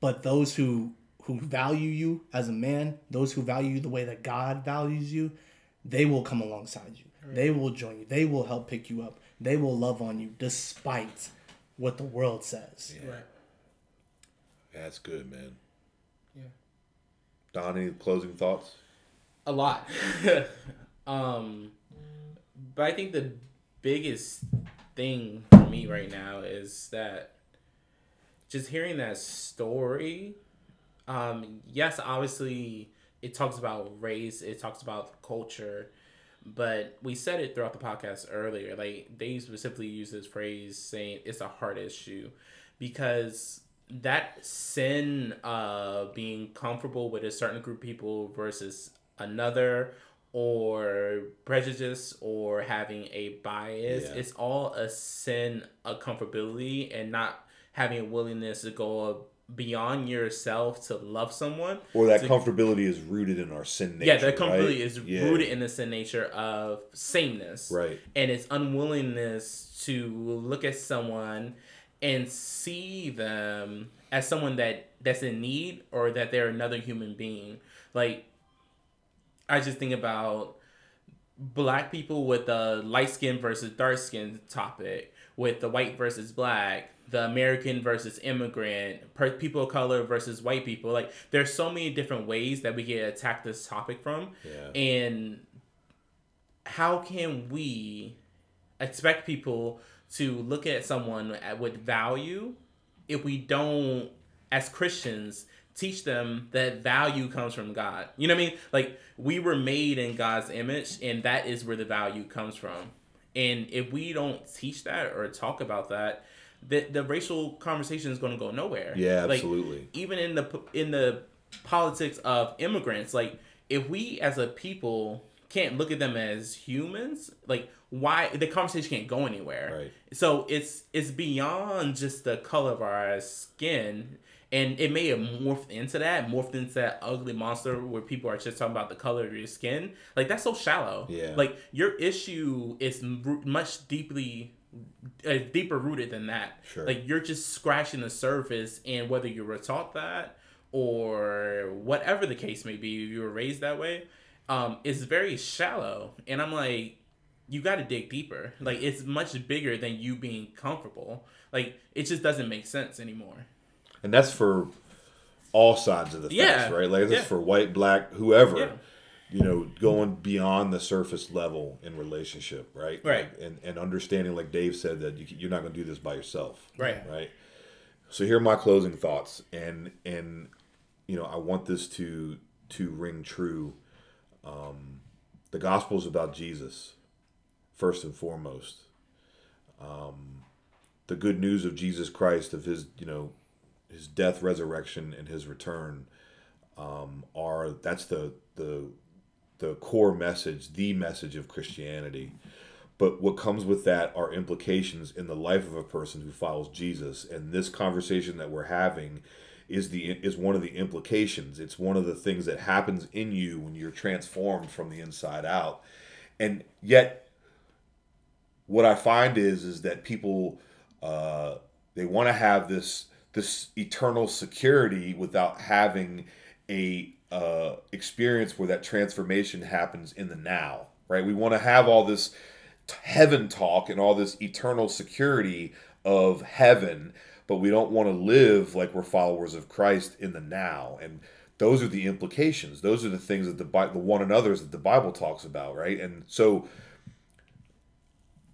But those who who value you as a man, those who value you the way that God values you, they will come alongside you. They will join you. They will help pick you up. They will love on you despite what the world says. Right. That's good, man. Yeah. Don, any closing thoughts? A lot. um, but I think the biggest thing for me right now is that just hearing that story. Um, yes, obviously it talks about race, it talks about culture, but we said it throughout the podcast earlier. Like they specifically use this phrase saying it's a heart issue because that sin of being comfortable with a certain group of people versus another or prejudice or having a bias Yeah. it's all a sin of comfortability and not having a willingness to go beyond yourself to love someone Or that to- comfortability is rooted in our sin nature. yeah, that comfortability right? is Yeah. rooted in the sin nature of sameness. Right. And its unwillingness to look at someone and see them as someone that that's in need or that they're another human being. Like I just think about black people with the light skin versus dark skin topic, with the white versus black, the American versus immigrant, per- people of color versus white people. Like there's so many different ways that we can attack this topic from, Yeah. and how can we expect people to look at someone at- with value if we don't, as Christians, teach them that value comes from God? You know what I mean? Like we were made in God's image, and that is where the value comes from. And if we don't teach that or talk about that, the, the racial conversation is going to go nowhere. Yeah, Like, absolutely. even in the in the politics of immigrants like if we as a people can't look at them as humans like why the conversation can't go anywhere Right. So it's it's beyond just the color of our skin and it may have morphed into that morphed into that ugly monster where people are just talking about the color of your skin like that's so shallow Yeah. like your issue is much deeply uh, deeper rooted than that Sure. like you're just scratching the surface and whether you were taught that or whatever the case may be you were raised that way um it's very shallow and i'm like you got to dig deeper like it's much bigger than you being comfortable like it just doesn't make sense anymore And that's for all sides of the fence, Yeah. right? Like that's Yeah. for white, black, whoever. Yeah. You know, going beyond the surface level in relationship, right? Right. Like, and and understanding, like Dave said, that you, you're not going to do this by yourself, Right. Right. So here are my closing thoughts, and and you know I want this to to ring true. Um, the gospel is about Jesus, first and foremost. Um, the good news of Jesus Christ, of his you know his death, resurrection, and his return um, are that's the the the core message, the message of Christianity. But what comes with that are implications in the life of a person who follows Jesus. And this conversation that we're having is the is one of the implications. It's one of the things that happens in you when you're transformed from the inside out. And yet what I find is is that people uh, they want to have this this eternal security without having a uh, experience where that transformation happens in the now. Right? We want to have all this heaven talk and all this eternal security of heaven, but we don't want to live like we're followers of Christ in the now. And those are the implications. Those are the things that the the one another's that the Bible talks about, right? And so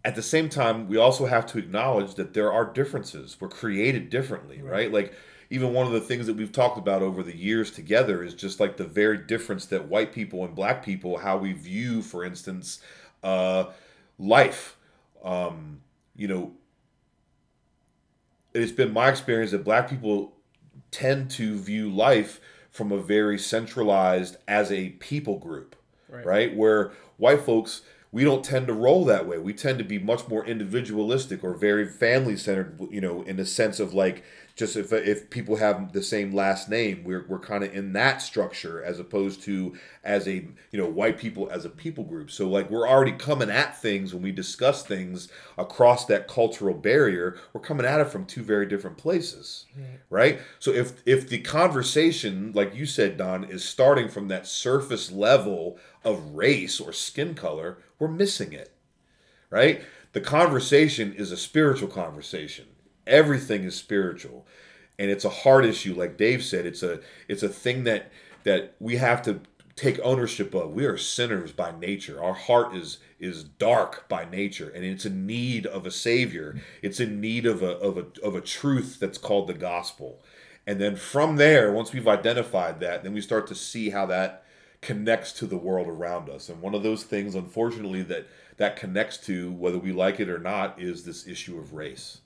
at the same time, we also have to acknowledge that there are differences. We're created differently, right? Like even one of the things that we've talked about over the years together is just like the very difference that white people and black people, how we view, for instance, uh, life. Um, you know, it's been my experience that black people tend to view life from a very centralized as a people group Right. right, where white folks we don't tend to roll that way. We tend to be much more individualistic or very family centered you know in the sense of like just if if people have the same last name, we're we're kind of in that structure as opposed to as a you know white people as a people group. So like we're already coming at things when we discuss things across that cultural barrier. We're coming at it from two very different places, right? So if if the conversation, like you said, Don, is starting from that surface level of race or skin color, we're missing it, right? The conversation is a spiritual conversation everything is spiritual. And it's a hard issue. Like dave said it's a it's a thing that that we have to take ownership of. We are sinners by nature. Our heart is is dark by nature. And it's in need of a savior. It's in need of a of a of a truth that's called the gospel. And then from there once we've identified that then we start to see how that connects to the world around us. And one of those things unfortunately that that connects to whether we like it or not is this issue of race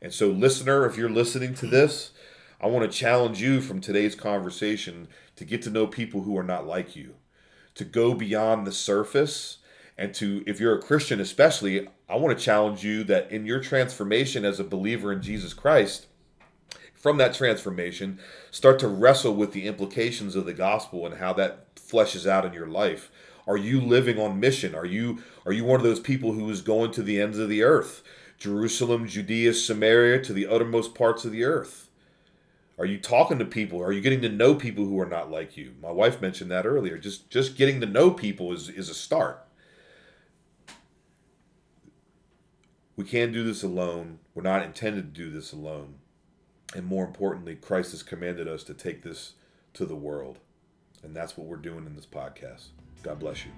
and so, listener, if you're listening to this, I want to challenge you from today's conversation to get to know people who are not like you, to go beyond the surface, and to, if you're a Christian especially, I want to challenge you that in your transformation as a believer in Jesus Christ, from that transformation, start to wrestle with the implications of the gospel and how that fleshes out in your life. Are you living on mission? Are you are you one of those people who is going to the ends of the earth? Jerusalem, Judea, Samaria, to the uttermost parts of the earth? Are you talking to people? Are you getting to know people who are not like you? My wife mentioned that earlier. Just just getting to know people is, is a start. We can't do this alone. We're not intended to do this alone. And more importantly, Christ has commanded us to take this to the world. And that's what we're doing in this podcast. God bless you.